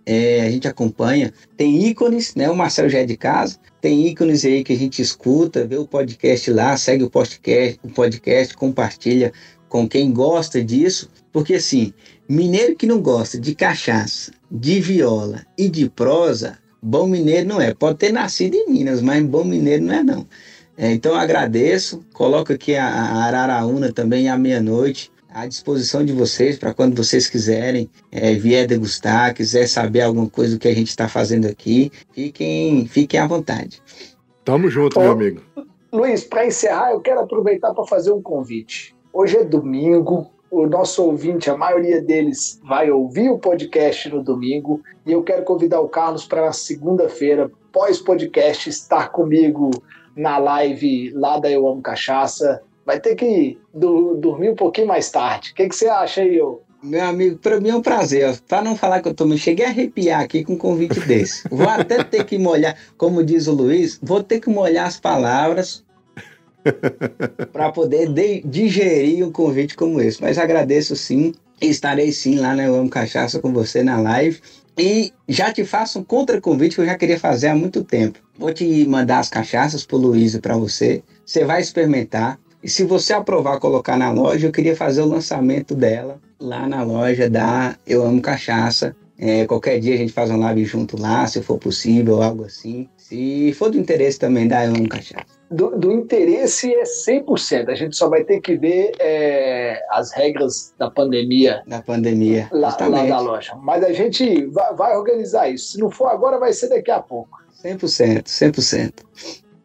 é, a gente acompanha, tem ícones, né? O Marcelo já é de casa, tem ícones aí que a gente escuta, vê o podcast lá, segue o podcast, o podcast compartilha com quem gosta disso, porque assim, mineiro que não gosta de cachaça, de viola e de prosa, bom mineiro não é. Pode ter nascido em Minas, mas bom mineiro não é não. É, então agradeço, coloco aqui a, a Araraúna também à meia-noite à disposição de vocês para quando vocês quiserem é, vier degustar, quiser saber alguma coisa do que a gente está fazendo aqui, fiquem, fiquem à vontade. Tamo junto, Ô, meu amigo. Luiz, para encerrar, eu quero aproveitar para fazer um convite. Hoje é domingo, o nosso ouvinte, a maioria deles, vai ouvir o podcast no domingo. E eu quero convidar o Carlos para na segunda-feira, pós-podcast, estar comigo na live lá da Eu Amo Cachaça. Vai ter que do, dormir um pouquinho mais tarde. O que, que você acha aí, eu? Meu amigo, para mim é um prazer. Para não falar que eu tô me cheguei a arrepiar aqui com um convite desse. Vou até ter que molhar, como diz o Luiz, vou ter que molhar as palavras para poder digerir um convite como esse. Mas agradeço sim, estarei sim lá na Eu Amo Cachaça com você na live. E já te faço um contra-convite que eu já queria fazer há muito tempo. Vou te mandar as cachaças pro Luiz e para você. Você vai experimentar. E se você aprovar colocar na loja, eu queria fazer o lançamento dela lá na loja da Eu Amo Cachaça. É, qualquer dia a gente faz uma live junto lá, se for possível, algo assim. Se for do interesse também da Eu Amo Cachaça do, do, interesse é 100%. A gente só vai ter que ver é, as regras da pandemia. Da pandemia. Lá, lá da loja. Mas a gente vai, vai, organizar isso. Se não for agora, vai ser daqui a pouco. 100%, 100%.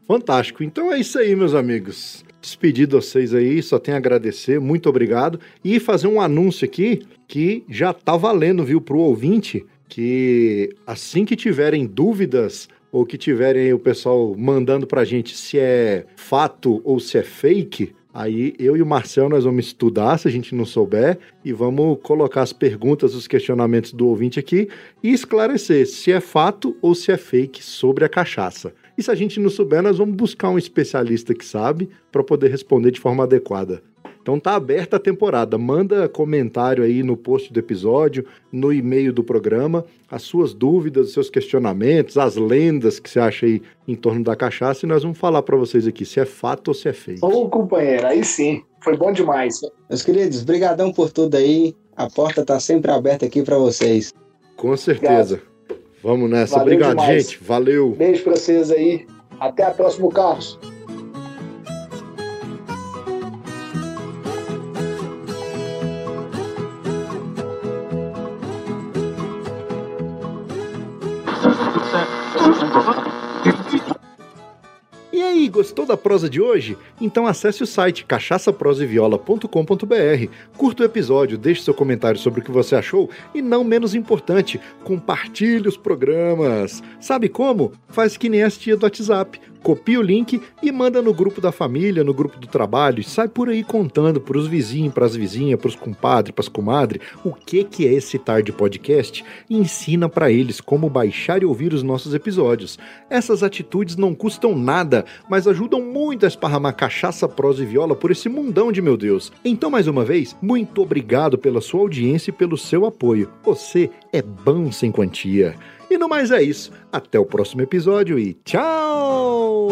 Fantástico. Então é isso aí, meus amigos. Despedido vocês aí, só tenho a agradecer, muito obrigado. E fazer um anúncio aqui que já tá valendo, viu, pro ouvinte, que assim que tiverem dúvidas ou que tiverem o pessoal mandando pra gente se é fato ou se é fake, aí eu e o Marcel nós vamos estudar se a gente não souber e vamos colocar as perguntas, os questionamentos do ouvinte aqui e esclarecer se é fato ou se é fake sobre a cachaça. E se a gente não souber, nós vamos buscar um especialista que sabe para poder responder de forma adequada. Então tá aberta a temporada. Manda comentário aí no post do episódio, no e-mail do programa, as suas dúvidas, os seus questionamentos, as lendas que você acha aí em torno da cachaça e nós vamos falar para vocês aqui se é fato ou se é fake. Ô, companheiro, aí sim. Foi bom demais. Meus queridos, brigadão por tudo aí. A porta tá sempre aberta aqui para vocês. Com certeza. Obrigado. Vamos nessa. Valeu Obrigado, demais. gente. Valeu. Beijo pra vocês aí. Até a próxima, Carlos. Gostou da prosa de hoje? Então acesse o site cachaçaproseviola.com.br, curta o episódio, deixe seu comentário sobre o que você achou e, não menos importante, compartilhe os programas. Sabe como? Faz que nem a tia do WhatsApp copia o link e manda no grupo da família, no grupo do trabalho, sai por aí contando para os vizinhos, para as vizinhas, para os compadres, para as comadres, o que que é esse tarde podcast e ensina para eles como baixar e ouvir os nossos episódios. Essas atitudes não custam nada, mas ajudam muito a esparramar cachaça, prosa e viola por esse mundão de meu Deus. Então, mais uma vez, muito obrigado pela sua audiência e pelo seu apoio. Você é bom sem quantia. E no mais é isso. Até o próximo episódio e tchau!